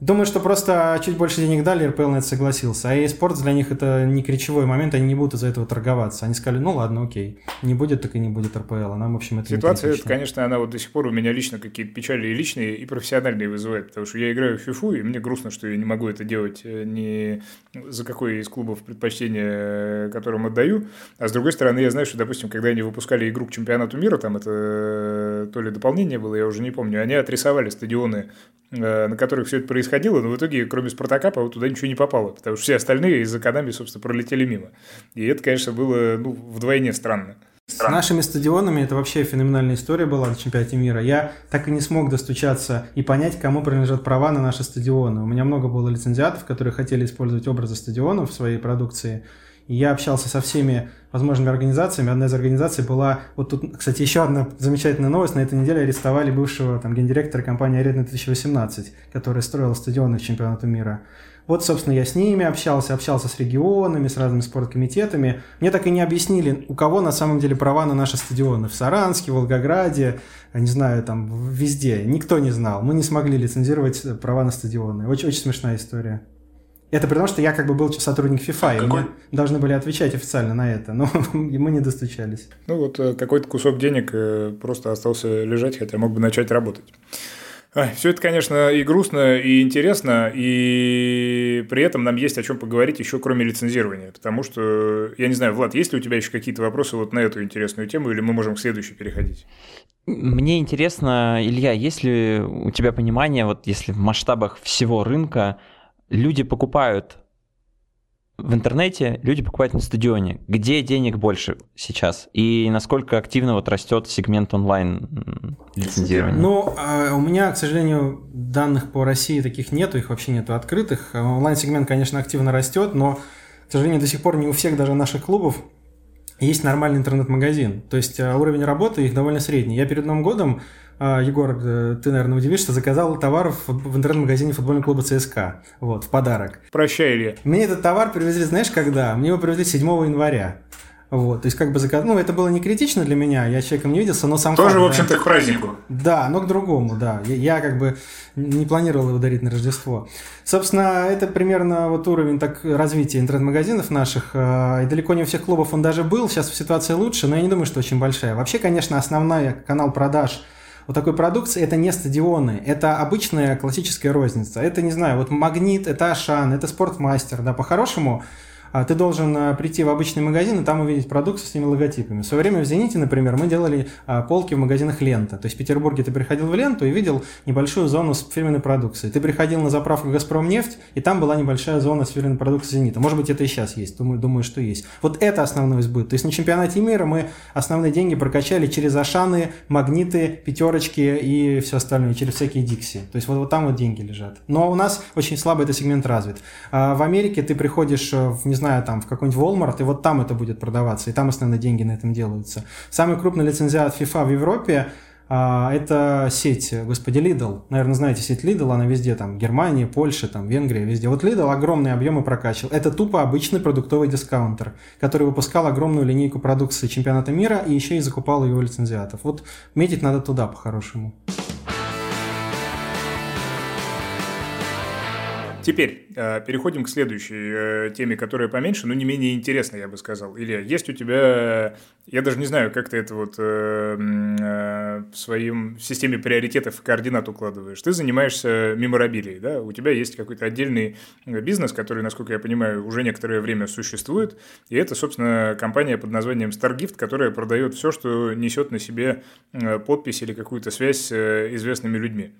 Думаю, что просто чуть больше денег дали, РПЛ на это согласился. А eSports для них это не ключевой момент, они не будут из-за этого торговаться. Они сказали, ну ладно, окей, не будет, так и не будет РПЛ. А нам, в общем, это Ситуация, это, конечно, она вот до сих пор у меня лично какие-то печали и личные, и профессиональные вызывает. Потому что я играю в FIFA, и мне грустно, что я не могу это делать э, ни за какой из клубов предпочтение, э, которым отдаю. А с другой стороны, я знаю, что, допустим, когда они выпускали игру к чемпионату мира, там это э, то ли дополнение было, я уже не помню, они отрисовали стадионы, на которых все это происходило происходило, но в итоге, кроме Спартака, по туда ничего не попало, потому что все остальные из-за Канами, собственно, пролетели мимо. И это, конечно, было ну, вдвойне странно. С нашими стадионами это вообще феноменальная история была на чемпионате мира. Я так и не смог достучаться и понять, кому принадлежат права на наши стадионы. У меня много было лицензиатов, которые хотели использовать образы стадионов в своей продукции. Я общался со всеми возможными организациями. Одна из организаций была... Вот тут, кстати, еще одна замечательная новость. На этой неделе арестовали бывшего там, гендиректора компании «Арена 2018», которая строила стадионы в чемпионату мира. Вот, собственно, я с ними общался, общался с регионами, с разными спорткомитетами. Мне так и не объяснили, у кого на самом деле права на наши стадионы. В Саранске, в Волгограде, не знаю, там везде. Никто не знал. Мы не смогли лицензировать права на стадионы. Очень, очень смешная история. Это при том, что я как бы был сотрудник FIFA, и мне должны были отвечать официально на это, но мы не достучались. Ну вот э, какой-то кусок денег э, просто остался лежать, хотя мог бы начать работать. Все это, конечно, и грустно, и интересно, и при этом нам есть о чем поговорить еще кроме лицензирования, потому что, я не знаю, Влад, есть ли у тебя еще какие-то вопросы вот на эту интересную тему, или мы можем к следующей переходить? Мне интересно, Илья, есть ли у тебя понимание, вот если в масштабах всего рынка люди покупают в интернете, люди покупают на стадионе. Где денег больше сейчас? И насколько активно вот растет сегмент онлайн лицензирования? Ну, а, у меня, к сожалению, данных по России таких нету, их вообще нету открытых. Онлайн-сегмент, конечно, активно растет, но, к сожалению, до сих пор не у всех даже наших клубов есть нормальный интернет-магазин. То есть а, уровень работы их довольно средний. Я перед Новым годом а, Егор, э, ты, наверное, удивишься, заказал товар в интернет-магазине футбольного клуба ЦСКА. Вот, в подарок. Прощай, Илья. Мне этот товар привезли, знаешь, когда? Мне его привезли 7 января. Вот, то есть как бы заказ... Ну, это было не критично для меня, я человеком не виделся, но сам Тоже, факт, в общем-то, да. к празднику. Да, но к другому, да. Я, я как бы не планировал его дарить на Рождество. Собственно, это примерно вот уровень так развития интернет-магазинов наших. Э, и далеко не у всех клубов он даже был. Сейчас ситуация лучше, но я не думаю, что очень большая. Вообще, конечно, основной канал продаж – вот такой продукции это не стадионы, это обычная классическая розница. Это, не знаю, вот Магнит, это Ашан, это Спортмастер, да, по-хорошему а, ты должен а, прийти в обычный магазин и там увидеть продукцию с этими логотипами. В свое время в «Зените», например, мы делали а, полки в магазинах «Лента». То есть в Петербурге ты приходил в «Ленту» и видел небольшую зону с фирменной продукцией. Ты приходил на заправку «Газпромнефть», и там была небольшая зона с фирменной продукцией «Зенита». Может быть, это и сейчас есть. Думаю, думаю, что есть. Вот это основной сбыт. То есть на чемпионате мира мы основные деньги прокачали через Ашаны, Магниты, Пятерочки и все остальное, через всякие Дикси. То есть вот, вот там вот деньги лежат. Но у нас очень слабо этот сегмент развит. А в Америке ты приходишь в, не знаю, там, в какой-нибудь Walmart, и вот там это будет продаваться, и там основные деньги на этом делаются. Самый крупный лицензиат FIFA в Европе а, это сеть, господи, Lidl. Наверное, знаете сеть Lidl, она везде, там, Германия, Польша, там, Венгрия, везде. Вот Lidl огромные объемы прокачивал. Это тупо обычный продуктовый дискаунтер, который выпускал огромную линейку продукции чемпионата мира и еще и закупал у лицензиатов. Вот метить надо туда по-хорошему. Теперь э, переходим к следующей э, теме, которая поменьше, но не менее интересная, я бы сказал. Илья, есть у тебя, я даже не знаю, как ты это вот э, э, в своем системе приоритетов и координат укладываешь. Ты занимаешься меморабилией, да? У тебя есть какой-то отдельный бизнес, который, насколько я понимаю, уже некоторое время существует. И это, собственно, компания под названием StarGift, которая продает все, что несет на себе э, подпись или какую-то связь с э, известными людьми.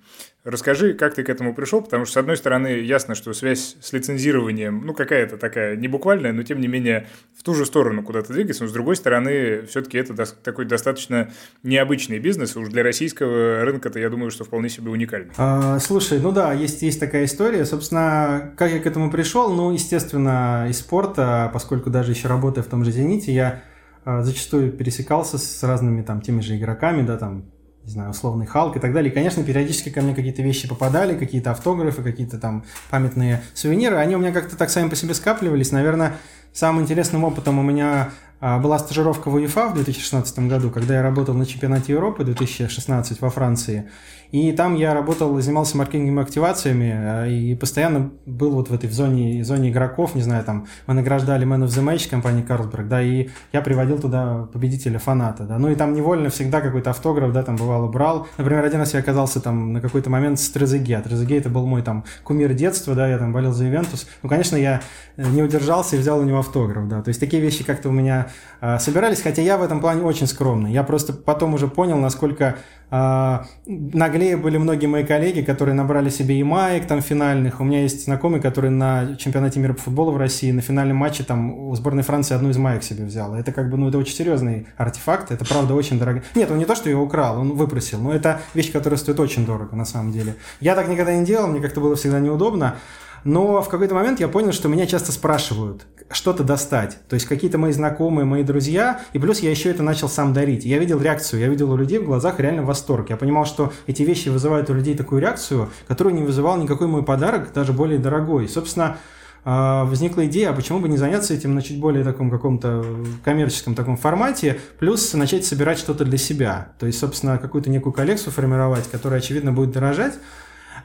Расскажи, как ты к этому пришел, потому что, с одной стороны, ясно, что связь с лицензированием, ну, какая-то такая не буквальная, но, тем не менее, в ту же сторону куда-то двигается, но, с другой стороны, все-таки это такой достаточно необычный бизнес, уж для российского рынка-то, я думаю, что вполне себе уникальный. А, слушай, ну да, есть, есть такая история. Собственно, как я к этому пришел? Ну, естественно, из спорта, поскольку даже еще работая в том же «Зените», я а, зачастую пересекался с разными там теми же игроками, да, там не знаю, условный Халк и так далее. И, конечно, периодически ко мне какие-то вещи попадали, какие-то автографы, какие-то там памятные сувениры. Они у меня как-то так сами по себе скапливались. Наверное, самым интересным опытом у меня а, была стажировка в УЕФА в 2016 году, когда я работал на чемпионате Европы 2016 во Франции. И там я работал, занимался маркетинговыми активациями э, и постоянно был вот в этой зоне, зоне игроков, не знаю, там мы награждали Man of the Match компании Carlsberg, да, и я приводил туда победителя, фаната, да. Ну и там невольно всегда какой-то автограф, да, там бывало брал. Например, один раз я оказался там на какой-то момент с Трезеге. А Трезеге это был мой там кумир детства, да, я там болел за Ивентус. Ну, конечно, я не удержался и взял у него автограф, да. То есть такие вещи как-то у меня э, собирались, хотя я в этом плане очень скромный. Я просто потом уже понял, насколько наглее были многие мои коллеги, которые набрали себе и маек там финальных. У меня есть знакомый, который на чемпионате мира по футболу в России на финальном матче там у сборной Франции одну из маек себе взял. Это как бы, ну, это очень серьезный артефакт, это правда очень дорого. Нет, он не то, что его украл, он выпросил, но это вещь, которая стоит очень дорого на самом деле. Я так никогда не делал, мне как-то было всегда неудобно. Но в какой-то момент я понял, что меня часто спрашивают что-то достать. То есть какие-то мои знакомые, мои друзья. И плюс я еще это начал сам дарить. Я видел реакцию, я видел у людей в глазах реально восторг. Я понимал, что эти вещи вызывают у людей такую реакцию, которую не вызывал никакой мой подарок, даже более дорогой. Собственно, а, возникла идея, а почему бы не заняться этим на чуть более таком каком-то коммерческом таком формате, плюс начать собирать что-то для себя. То есть, собственно, какую-то некую коллекцию формировать, которая, очевидно, будет дорожать,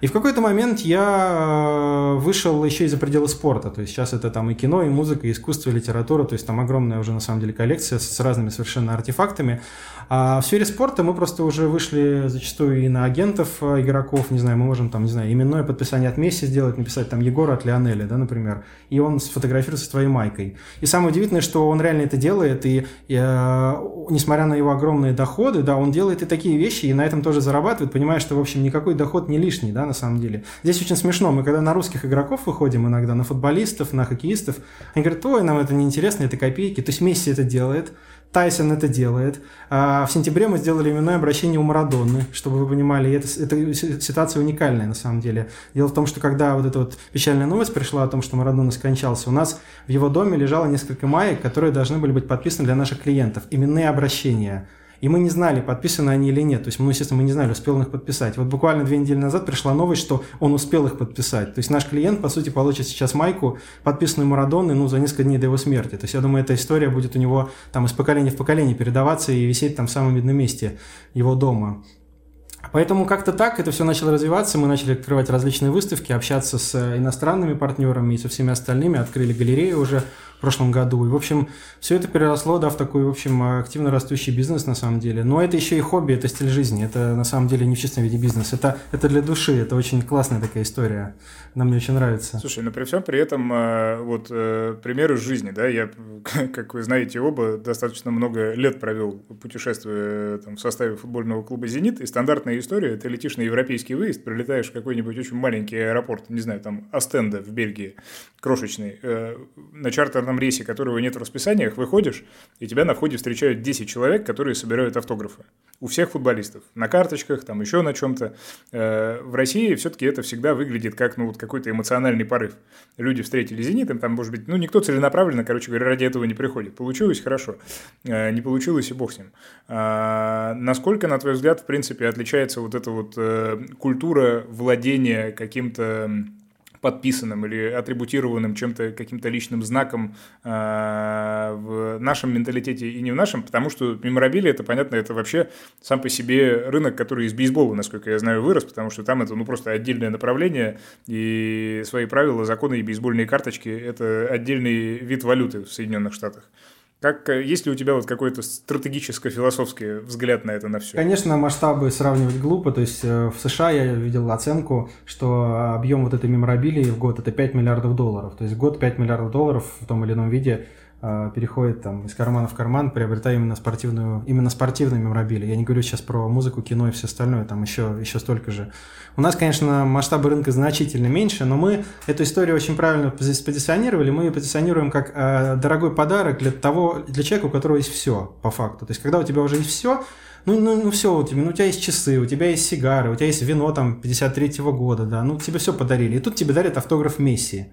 и в какой-то момент я э, вышел еще и за пределы спорта. То есть сейчас это там и кино, и музыка, и искусство, и литература. То есть там огромная уже на самом деле коллекция с разными совершенно артефактами. А в сфере спорта мы просто уже вышли зачастую и на агентов э, игроков, не знаю, мы можем там, не знаю, именное подписание от Месси сделать, написать там Егора от Лионеля, да, например, и он сфотографируется с твоей майкой. И самое удивительное, что он реально это делает, и, и э, несмотря на его огромные доходы, да, он делает и такие вещи, и на этом тоже зарабатывает, понимая, что, в общем, никакой доход не лишний, да, на самом деле. Здесь очень смешно, мы когда на русских игроков выходим иногда, на футболистов, на хоккеистов, они говорят, ой, нам это неинтересно, это копейки, то есть Месси это делает, Тайсон это делает. А в сентябре мы сделали именное обращение у Марадонны, чтобы вы понимали, это, это ситуация уникальная на самом деле. Дело в том, что когда вот эта вот печальная новость пришла о том, что Марадонна скончался, у нас в его доме лежало несколько маек, которые должны были быть подписаны для наших клиентов. Именные обращения – и мы не знали, подписаны они или нет. То есть, мы, естественно, мы не знали, успел он их подписать. Вот буквально две недели назад пришла новость, что он успел их подписать. То есть, наш клиент, по сути, получит сейчас майку, подписанную Марадонной, ну, за несколько дней до его смерти. То есть, я думаю, эта история будет у него там из поколения в поколение передаваться и висеть там в самом видном месте его дома. Поэтому как-то так это все начало развиваться, мы начали открывать различные выставки, общаться с иностранными партнерами и со всеми остальными, открыли галерею уже прошлом году. И, в общем, все это переросло, да, в такой, в общем, активно растущий бизнес на самом деле. Но это еще и хобби, это стиль жизни. Это на самом деле не в чистом виде бизнес. Это, это для души, это очень классная такая история. Нам мне очень нравится. Слушай, но при всем при этом, э, вот э, примеры жизни, да, я, как вы знаете оба, достаточно много лет провел путешествуя там, в составе футбольного клуба «Зенит», и стандартная история, ты летишь на европейский выезд, прилетаешь в какой-нибудь очень маленький аэропорт, не знаю, там Астенда в Бельгии, крошечный, э, на чартерном рейсе, которого нет в расписаниях, выходишь, и тебя на входе встречают 10 человек, которые собирают автографы. У всех футболистов. На карточках, там еще на чем-то. В России все-таки это всегда выглядит как, ну, вот какой-то эмоциональный порыв. Люди встретили «Зенит», там, может быть, ну, никто целенаправленно, короче говоря, ради этого не приходит. Получилось – хорошо, э, не получилось – и бог с ним. А, насколько, на твой взгляд, в принципе, отличается вот эта вот э, культура владения каким-то подписанным или атрибутированным чем-то, каким-то личным знаком э, в нашем менталитете и не в нашем, потому что меморабилия, это понятно, это вообще сам по себе рынок, который из бейсбола, насколько я знаю, вырос, потому что там это ну просто отдельное направление, и свои правила, законы и бейсбольные карточки – это отдельный вид валюты в Соединенных Штатах. Как, э, есть ли у тебя вот какой-то стратегическо-философский взгляд на это, на все? Конечно, масштабы сравнивать глупо. То есть э, в США я видел оценку, что объем вот этой меморабилии в год это 5 миллиардов долларов. То есть в год 5 миллиардов долларов в том или ином виде – переходит там из кармана в карман, приобретая именно спортивную, именно спортивную меморабилию. Я не говорю сейчас про музыку, кино и все остальное, там еще, еще столько же. У нас, конечно, масштабы рынка значительно меньше, но мы эту историю очень правильно позиционировали. Мы ее позиционируем как э, дорогой подарок для того, для человека, у которого есть все, по факту. То есть, когда у тебя уже есть все, ну, ну, ну все, у тебя, ну, у тебя есть часы, у тебя есть сигары, у тебя есть вино там 53-го года, да, ну тебе все подарили. И тут тебе дарят автограф Месси.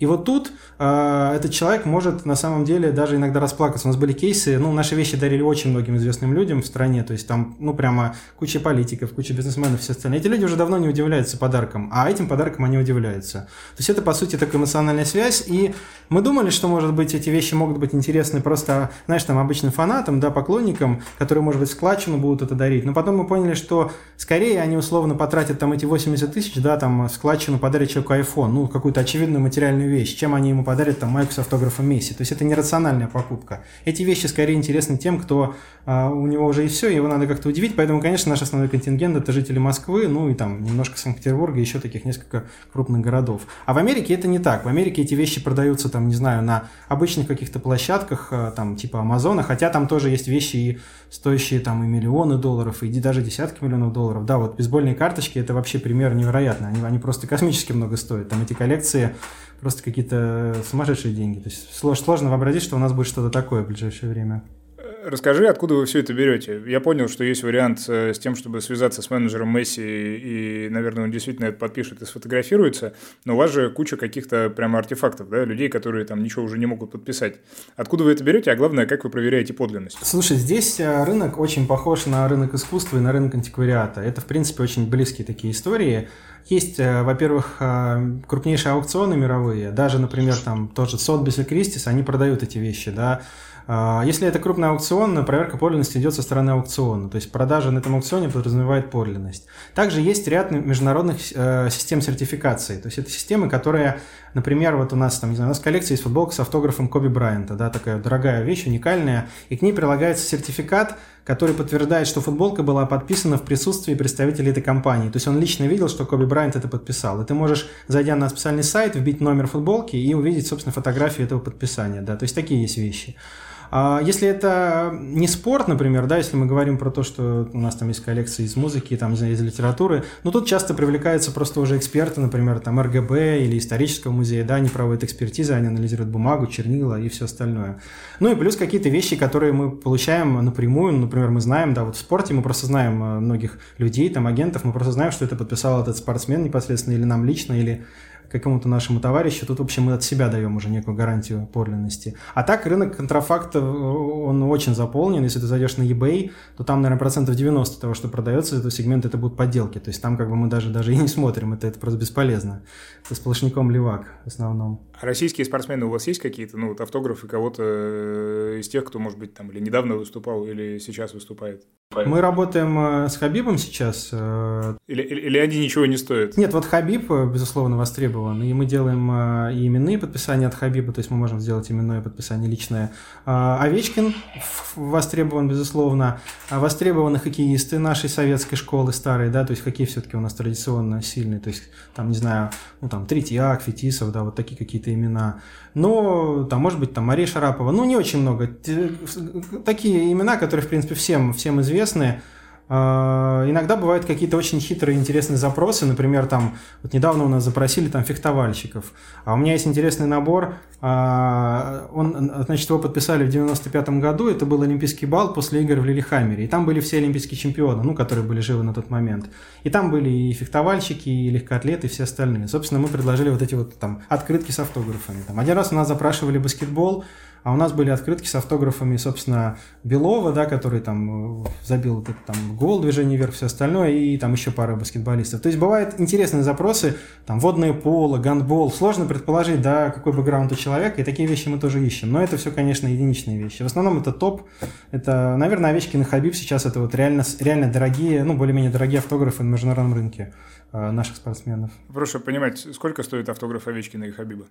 И вот тут э, этот человек может на самом деле даже иногда расплакаться. У нас были кейсы, ну, наши вещи дарили очень многим известным людям в стране, то есть там, ну, прямо куча политиков, куча бизнесменов, все остальные. Эти люди уже давно не удивляются подаркам, а этим подаркам они удивляются. То есть это, по сути, такая эмоциональная связь, и мы думали, что, может быть, эти вещи могут быть интересны просто, знаешь, там, обычным фанатам, да, поклонникам, которые, может быть, складчину будут это дарить, но потом мы поняли, что скорее они условно потратят там эти 80 тысяч, да, там, складчину подарят человеку iPhone, ну, какую-то очевидную материальную вещь, чем они ему подарят там майку с автографом Месси. То есть это нерациональная покупка. Эти вещи скорее интересны тем, кто а, у него уже и все, его надо как-то удивить. Поэтому, конечно, наш основной контингент это жители Москвы, ну и там немножко Санкт-Петербурга, еще таких несколько крупных городов. А в Америке это не так. В Америке эти вещи продаются там, не знаю, на обычных каких-то площадках, а, там типа Амазона, хотя там тоже есть вещи и стоящие там и миллионы долларов, и даже десятки миллионов долларов. Да, вот бейсбольные карточки это вообще пример невероятный. Они, они просто космически много стоят. Там эти коллекции просто какие-то сумасшедшие деньги. То есть сложно вообразить, что у нас будет что-то такое в ближайшее время. Расскажи, откуда вы все это берете? Я понял, что есть вариант э, с тем, чтобы связаться с менеджером Месси, и, наверное, он действительно это подпишет и сфотографируется, но у вас же куча каких-то прямо артефактов, да, людей, которые там ничего уже не могут подписать. Откуда вы это берете, а главное, как вы проверяете подлинность? Слушай, здесь э, рынок очень похож на рынок искусства и на рынок антиквариата. Это, в принципе, очень близкие такие истории. Есть, э, во-первых, крупнейшие аукционы мировые, даже, например, там тот же Сотбис и Кристис, они продают эти вещи, да, а, если это крупный аукцион, проверка подлинности идет со стороны аукциона, то есть продажа на этом аукционе подразумевает подлинность. Также есть ряд международных э, систем сертификации, то есть это системы, которые, например, вот у нас там, не знаю, у нас коллекция есть футболка с автографом Коби Брайанта, да, такая дорогая вещь, уникальная, и к ней прилагается сертификат, который подтверждает, что футболка была подписана в присутствии представителей этой компании. То есть он лично видел, что Коби Брайант это подписал. И ты можешь, зайдя на специальный сайт, вбить номер футболки и увидеть, собственно, фотографию этого подписания. Да? То есть такие есть вещи. А если это не спорт, например, да, если мы говорим про то, что у нас там есть коллекции из музыки, там, из литературы, ну, тут часто привлекаются просто уже эксперты, например, там, РГБ или исторического музея, да, они проводят экспертизы, они анализируют бумагу, чернила и все остальное. Ну, и плюс какие-то вещи, которые мы получаем напрямую, ну, например, мы знаем, да, вот в спорте мы просто знаем э, многих людей, там, агентов, мы просто знаем, что это подписал этот спортсмен непосредственно или нам лично, или какому-то нашему товарищу, тут, в общем, мы от себя даем уже некую гарантию подлинности. А так рынок контрафакта, э, он очень заполнен. Если ты зайдешь на eBay, то там, наверное, процентов 90 того, что продается, этого сегмента, это будут подделки. То есть там как бы мы даже, даже и не смотрим, это, это просто бесполезно. Это сплошняком левак в основном. Российские спортсмены у вас есть какие-то, ну, вот автографы кого-то э, из тех, кто, может быть, там или недавно выступал, или сейчас выступает? Мы работаем э, с Хабибом сейчас. Э, или, или, или они ничего не стоят? Нет, вот Хабиб, безусловно, востребован. И мы делаем и именные подписания от Хабиба, то есть мы можем сделать именное подписание личное. А, Овечкин востребован, безусловно. А востребованы хоккеисты нашей советской школы старой, да, то есть хоккей все-таки у нас традиционно сильный. То есть там, не знаю, ну там Третьяк, Фетисов, да, вот такие какие-то имена. Но там, может быть, там Мария Шарапова. Ну, не очень много. Такие имена, которые, в принципе, всем, всем известны иногда бывают какие-то очень хитрые, интересные запросы. Например, там, вот недавно у нас запросили там фехтовальщиков. А у меня есть интересный набор. А, он, значит, его подписали в 95 году. Это был Олимпийский бал после игр в Лилихаммере. И там были все олимпийские чемпионы, ну, которые были живы на тот момент. И там были и фехтовальщики, и легкоатлеты, и все остальные. Собственно, мы предложили вот эти вот там открытки с автографами. Там, один раз у нас запрашивали баскетбол. А у нас были открытки с автографами, собственно, Белова, да, который там э, забил этот там гол, движение вверх, все остальное, и там еще пара баскетболистов. То есть бывают интересные запросы, там водное поло, гандбол. Сложно предположить, да, какой бэкграунд у человека, и такие вещи мы тоже ищем. Но это все, конечно, единичные вещи. В основном это топ. Это, наверное, Овечкин и Хабиб сейчас это вот реально, реально дорогие, ну, более-менее дорогие автографы на международном рынке э, наших спортсменов. Прошу понимать, сколько стоит автограф Овечкина и Хабиба?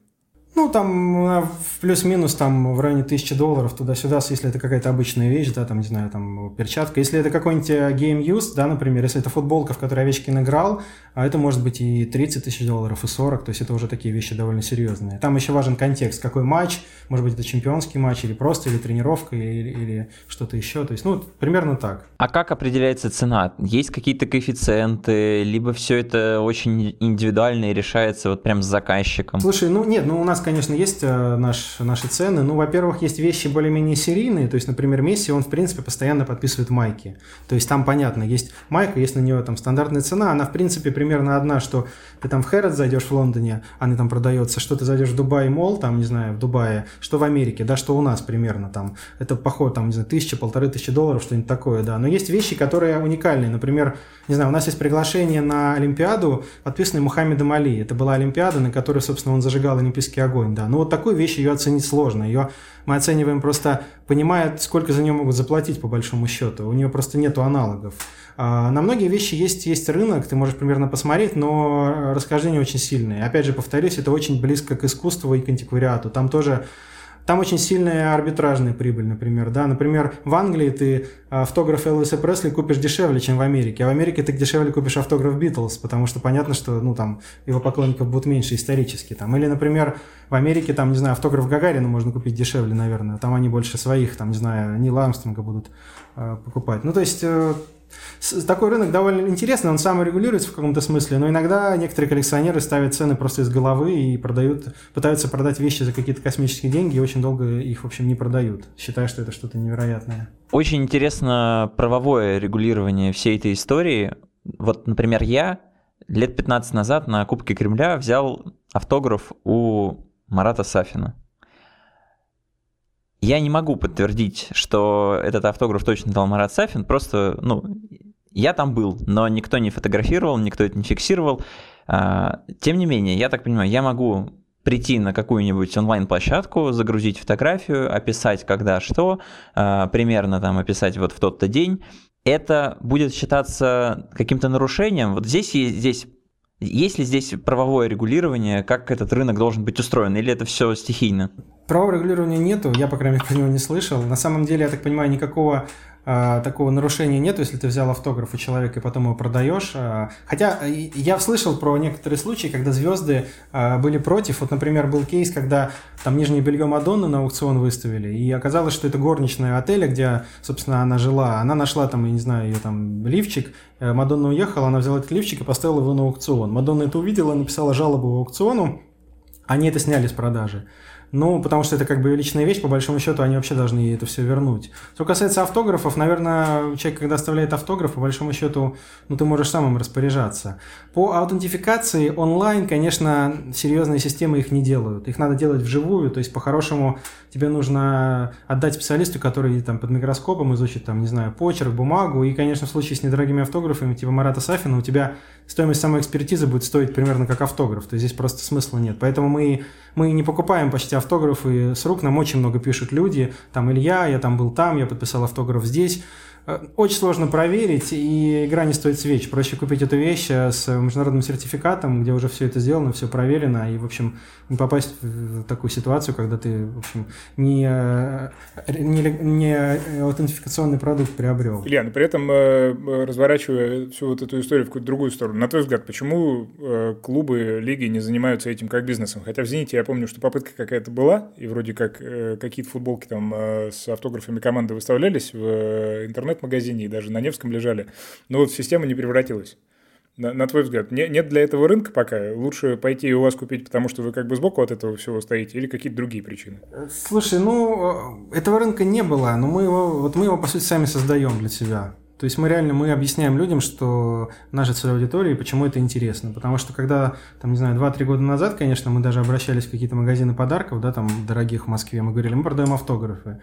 Ну, там э, плюс-минус там в районе тысячи долларов туда-сюда, если это какая-то обычная вещь, да, там, не знаю, там перчатка. Если это какой-нибудь э, game use, да, например, если это футболка, в которой Овечкин играл, а это может быть и 30 тысяч долларов, и 40, то есть это уже такие вещи довольно серьезные. Там еще важен контекст, какой матч, может быть, это чемпионский матч, или просто, или тренировка, или, или что-то еще, то есть, ну, примерно так. А как определяется цена? Есть какие-то коэффициенты, либо все это очень индивидуально и решается вот прям с заказчиком? Слушай, ну нет, ну у нас, конечно, есть э, наш, наши цены. Ну, во-первых, есть вещи более-менее серийные. То есть, например, Месси, он, в принципе, постоянно подписывает майки. То есть, там понятно, есть майка, есть на нее там стандартная цена. Она, в принципе, примерно одна, что ты там в Хэррот зайдешь в Лондоне, она там продается, что ты зайдешь в Дубай Мол, там, не знаю, в Дубае, что в Америке, да, что у нас примерно там. Это похоже, там, не знаю, тысяча, полторы тысячи долларов, что-нибудь такое, да. Но есть вещи, которые уникальные. Например, не знаю, у нас есть приглашение на Олимпиаду, подписанное Мухаммедом Али. Это была Олимпиада, на которой, собственно, он зажигал Олимпийский огонь, да. Ну, вот такую вещь ее оценить сложно. Ее мы оцениваем просто, понимая, сколько за нее могут заплатить, по большому счету. У нее просто нету аналогов. А, на многие вещи есть, есть рынок, ты можешь примерно посмотреть, но расхождения очень сильные. Опять же, повторюсь, это очень близко к искусству и к антиквариату. Там тоже там очень сильная арбитражная прибыль, например. Да? Например, в Англии ты автограф Элвиса Пресли купишь дешевле, чем в Америке. А в Америке ты дешевле купишь автограф Битлз, потому что понятно, что ну, там, его поклонников будет меньше исторически. Там. Или, например, в Америке, там, не знаю, автограф Гагарина можно купить дешевле, наверное. Там они больше своих, там, не знаю, Нила Армстронга будут э, покупать. Ну, то есть... Э, такой рынок довольно интересный, он сам регулируется в каком-то смысле, но иногда некоторые коллекционеры ставят цены просто из головы и продают, пытаются продать вещи за какие-то космические деньги и очень долго их, в общем, не продают, считая, что это что-то невероятное. Очень интересно правовое регулирование всей этой истории. Вот, например, я лет 15 назад на Кубке Кремля взял автограф у Марата Сафина. Я не могу подтвердить, что этот автограф точно дал Марат Сафин, просто, ну, я там был, но никто не фотографировал, никто это не фиксировал. А, тем не менее, я так понимаю, я могу прийти на какую-нибудь онлайн-площадку, загрузить фотографию, описать когда что, а, примерно там описать вот в тот-то день. Это будет считаться каким-то нарушением. Вот здесь, здесь есть ли здесь правовое регулирование, как этот рынок должен быть устроен, или это все стихийно? Правового регулирования нету, я, по крайней мере, про него не слышал. На самом деле, я так понимаю, никакого а, такого нарушения нет, если ты взял автограф у человека и потом его продаешь. А, хотя я слышал про некоторые случаи, когда звезды а, были против. Вот, например, был кейс, когда там нижнее белье Мадонны на аукцион выставили, и оказалось, что это горничная отеля, где, собственно, она жила. Она нашла там, я не знаю, ее там лифчик, э, Мадонна уехала, она взяла этот лифчик и поставила его на аукцион. Мадонна это увидела, написала жалобу аукциону, они это сняли с продажи. Ну, потому что это как бы личная вещь, по большому счету, они вообще должны это все вернуть. Что касается автографов, наверное, человек, когда оставляет автограф, по большому счету, ну, ты можешь сам им распоряжаться. По аутентификации онлайн, конечно, серьезные системы их не делают. Их надо делать вживую, то есть, по-хорошему, тебе нужно отдать специалисту, который там под микроскопом изучит, там, не знаю, почерк, бумагу, и, конечно, в случае с недорогими автографами, типа Марата Сафина, у тебя стоимость самой экспертизы будет стоить примерно как автограф, то есть здесь просто смысла нет. Поэтому мы, мы не покупаем почти автографы с рук, нам очень много пишут люди, там Илья, я там был там, я подписал автограф здесь, очень сложно проверить, и игра не стоит свеч. Проще купить эту вещь э, с международным сертификатом, где уже все это сделано, все проверено, и, в общем, не попасть в такую ситуацию, когда ты, в общем, не, э, не, не аутентификационный продукт приобрел. Илья, но при этом, разворачивая всю вот эту историю в какую-то другую сторону, на твой взгляд, почему клубы, лиги не занимаются этим как бизнесом? Хотя в «Зените» я помню, что попытка какая-то была, и вроде как какие-то футболки там с автографами команды выставлялись в интернет интернет-магазине и даже на Невском лежали. Но вот система не превратилась. На, на твой взгляд, не, нет для этого рынка пока? Лучше пойти и у вас купить, потому что вы как бы сбоку от этого всего стоите, или какие-то другие причины? Слушай, ну, этого рынка не было, но мы его, вот мы его, по сути, сами создаем для себя. То есть мы реально мы объясняем людям, что наша целевая аудитория и почему это интересно. Потому что когда, там, не знаю, 2-3 года назад, конечно, мы даже обращались в какие-то магазины подарков, да, там, дорогих в Москве, мы говорили, мы продаем автографы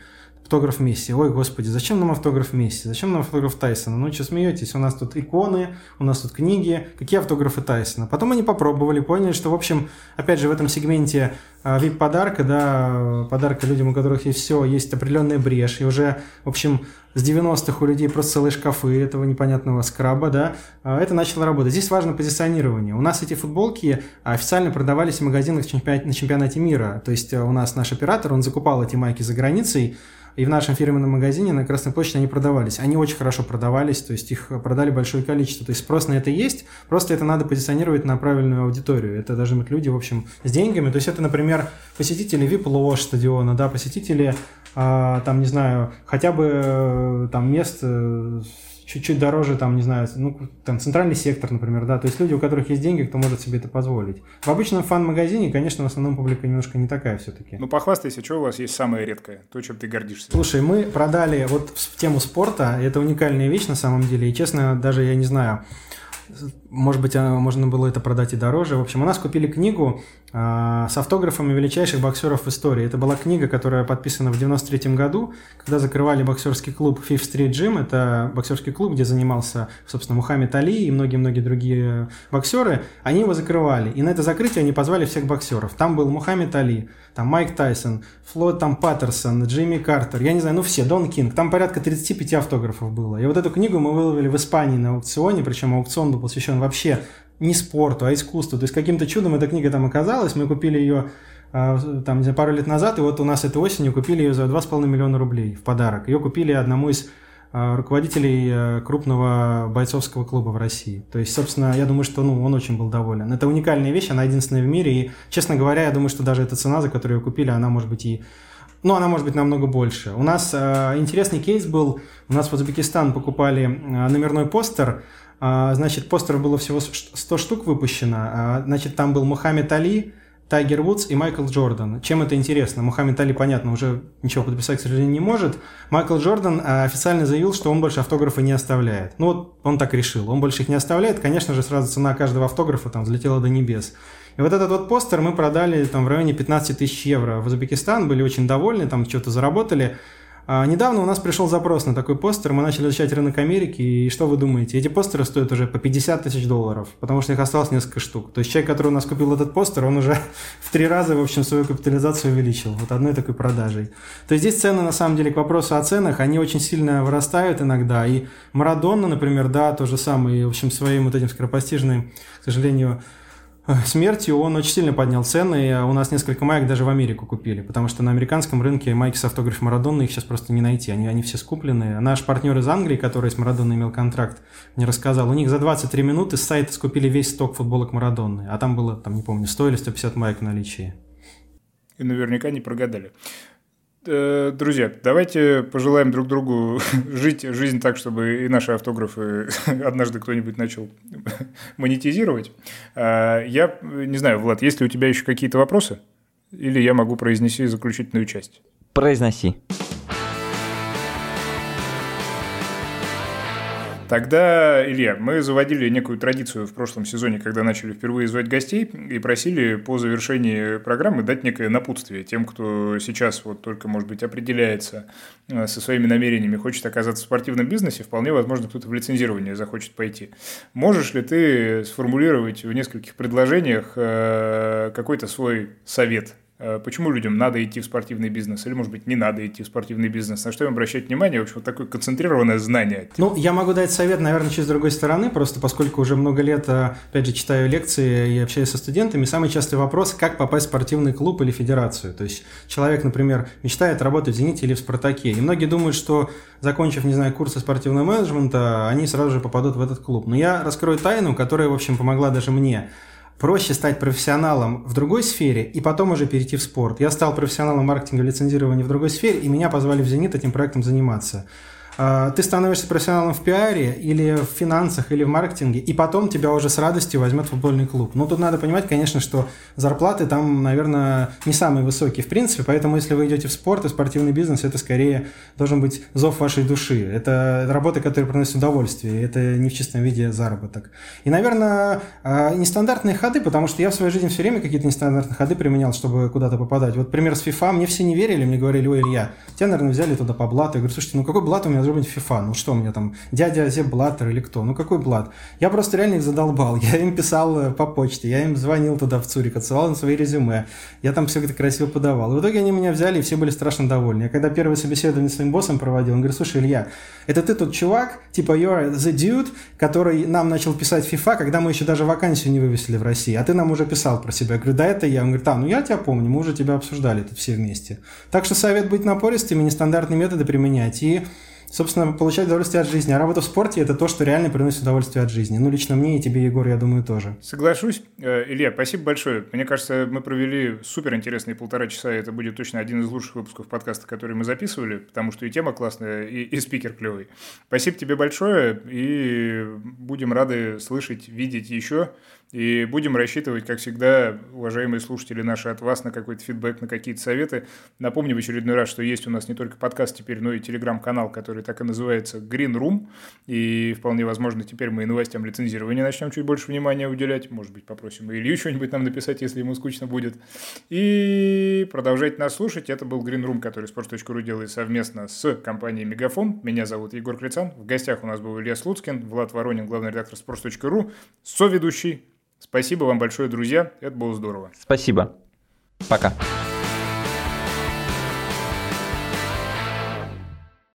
автограф Месси. Ой, господи, зачем нам автограф Месси? Зачем нам автограф Тайсона? Ну, что смеетесь? У нас тут иконы, у нас тут книги. Какие автографы Тайсона? Потом они попробовали, поняли, что, в общем, опять же, в этом сегменте А, да, подарка людям, у которых есть все, есть определенная брешь. И уже, в общем, с 90-х у людей просто целые шкафы этого непонятного скраба, да, а, это начало работать. Здесь важно позиционирование. У нас эти футболки официально продавались в магазинах на чемпионате мира. То есть у нас наш оператор, он закупал эти майки за границей, и в нашем фирменном магазине на Красной площади они продавались. Они очень хорошо продавались, то есть их продали большое количество. То есть спрос на это есть, просто это надо позиционировать на правильную аудиторию. Это должны быть люди, в общем, с деньгами. То есть это, например, посетители VIP-лож стадиона, да, посетители, а, там, не знаю, хотя бы э, там мест э, чуть-чуть дороже, там, не знаю, ну, там, центральный сектор, например, да, то есть люди, у которых есть деньги, кто может себе это позволить. В обычном фан-магазине, конечно, в основном публика немножко не такая все-таки. Ну, похвастайся, что у вас есть самое редкое, то, чем ты гордишься? Слушай, мы продали вот в тему спорта, это уникальная вещь на самом деле, и, честно, даже я не знаю, может быть, а, можно было это продать и дороже. В общем, у нас купили книгу с автографами величайших боксеров в истории. Это была книга, которая подписана в 93 году, когда закрывали боксерский клуб Fifth Street Gym. Это боксерский клуб, где занимался, собственно, Мухаммед Али и многие-многие другие боксеры. Они его закрывали. И на это закрытие они позвали всех боксеров. Там был Мухаммед Али, там Майк Тайсон, Флойд там Паттерсон, Джимми Картер, я не знаю, ну все, Дон Кинг. Там порядка 35 автографов было. И вот эту книгу мы выловили в Испании на аукционе, причем аукцион был посвящен вообще не спорту, а искусству. То есть каким-то чудом эта книга там оказалась, мы купили ее а, там, пару лет назад, и вот у нас этой осенью купили ее за 2,5 миллиона рублей в подарок. Ее купили одному из а, руководителей э, крупного бойцовского клуба в России. То есть, собственно, я думаю, что ну, он очень был доволен. Это уникальная вещь, она единственная в мире, и, честно говоря, я думаю, что даже эта цена, за которую ее купили, она может быть и ну, она может быть намного больше. У нас э, интересный кейс был. У нас в Узбекистан покупали э, номерной постер. Э, значит, постеров было всего 100 штук выпущено. Э, значит, там был Мухаммед Али, Тайгер Вудс и Майкл Джордан. Чем это интересно? Мухаммед Али, понятно, уже ничего подписать, к сожалению, не может. Майкл Джордан э, официально заявил, что он больше автографы не оставляет. Ну вот он так решил. Он больше их не оставляет. Конечно же, сразу цена каждого автографа там взлетела до небес. И вот этот вот постер мы продали там в районе 15 тысяч евро в Узбекистан, были очень довольны, там что-то заработали. А недавно у нас пришел запрос на такой постер, мы начали изучать рынок Америки, и что вы думаете? Эти постеры стоят уже по 50 тысяч долларов, потому что их осталось несколько штук. То есть человек, который у нас купил этот постер, он уже в три раза, в общем, свою капитализацию увеличил, вот одной такой продажей. То есть здесь цены, на самом деле, к вопросу о ценах, они очень сильно вырастают иногда, и Марадонна, например, да, то же самое, и, в общем, своим вот этим скоропостижным, к сожалению, смертью он очень сильно поднял цены, и у нас несколько маек даже в Америку купили, потому что на американском рынке майки с автографом Марадонны их сейчас просто не найти, они, они все скуплены. Наш партнер из Англии, который с Марадонной имел контракт, мне рассказал, у них за 23 минуты с сайта скупили весь сток футболок Марадонны, а там было, там не помню, 100 или 150 маек в наличии. И наверняка не прогадали. Э, друзья, давайте пожелаем друг другу жить жизнь так, чтобы и наши автографы однажды кто-нибудь начал монетизировать. А, я не знаю, Влад, есть ли у тебя еще какие-то вопросы? Или я могу произнести заключительную часть? Произноси. Тогда, Илья, мы заводили некую традицию в прошлом сезоне, когда начали впервые звать гостей и просили по завершении программы дать некое напутствие тем, кто сейчас вот только, может быть, определяется э, со своими намерениями, хочет оказаться в спортивном бизнесе, вполне возможно, кто-то в лицензирование захочет пойти. Можешь ли ты сформулировать в нескольких предложениях э, какой-то свой совет почему людям надо идти в спортивный бизнес или, может быть, не надо идти в спортивный бизнес? На что им обращать внимание? В общем, вот такое концентрированное знание. Ну, я могу дать совет, наверное, с другой стороны, просто поскольку уже много лет, э, опять же, читаю лекции и общаюсь со студентами, самый частый вопрос, как попасть в спортивный клуб или федерацию. То есть человек, например, мечтает работать в «Зените» или в «Спартаке», и многие думают, что, закончив, не знаю, курсы спортивного менеджмента, они сразу же попадут в этот клуб. Но я раскрою тайну, которая, в общем, помогла даже мне – проще стать профессионалом в другой сфере и потом уже перейти в спорт. Я стал профессионалом маркетинга лицензирования в другой сфере, и меня позвали в «Зенит» этим проектом заниматься. А, ты становишься профессионалом в пиаре или в финансах или в маркетинге, и потом тебя уже с радостью возьмет футбольный клуб. Но тут надо понимать, конечно, что зарплаты там, наверное, не самые высокие в принципе, поэтому если вы идете в спорт и спортивный бизнес, это скорее должен быть зов вашей души. Это работа, которая приносит удовольствие, это не в чистом виде заработок. И, наверное, а, нестандартные ходы, потому что я в своей жизни все время какие-то нестандартные ходы применял, чтобы куда-то попадать. Вот пример с FIFA, мне все не верили, мне говорили, ой, Илья, тебя, наверное, взяли туда по блату. Я говорю, слушайте, ну какой блат у меня быть FIFA. Ну что у меня там, дядя Зеб Блаттер или кто? Ну какой Блат? Я просто реально их задолбал. Я им писал э, по почте, я им звонил туда в Цурик, отсылал им свои резюме. Я там все это красиво подавал. И в итоге они меня взяли, и все были страшно довольны. Я когда первое собеседование с своим боссом проводил, он говорит, слушай, Илья, это ты тот чувак, типа you're the dude, который нам начал писать FIFA, когда мы еще даже вакансию не вывесили в России, а ты нам уже писал про себя. Я говорю, да, это я. Он говорит, а, ну я тебя помню, мы уже тебя обсуждали тут все вместе. Так что совет быть напористыми, нестандартные методы применять. И собственно, получать удовольствие от жизни. А работа в спорте – это то, что реально приносит удовольствие от жизни. Ну, лично мне и тебе, Егор, я думаю, тоже. Соглашусь. Э, Илья, спасибо большое. Мне кажется, мы провели супер интересные полтора часа, это будет точно один из лучших выпусков подкаста, который мы записывали, потому что и тема классная, и, и спикер клевый. Спасибо тебе большое, и будем рады слышать, видеть еще. И будем рассчитывать, как всегда, уважаемые слушатели наши, от вас на какой-то фидбэк, на какие-то советы. Напомню в очередной раз, что есть у нас не только подкаст теперь, но и телеграм-канал, который так и называется Green Room. И вполне возможно, теперь мы и новостям лицензирования начнем чуть больше внимания уделять. Может быть, попросим Илью что-нибудь нам написать, если ему скучно будет. И продолжайте нас слушать. Это был Green Room, который Sports.ru делает совместно с компанией Мегафон. Меня зовут Егор Крицан. В гостях у нас был Илья Слуцкин, Влад Воронин, главный редактор Sports.ru, соведущий Спасибо вам большое, друзья. Это было здорово. Спасибо. Пока.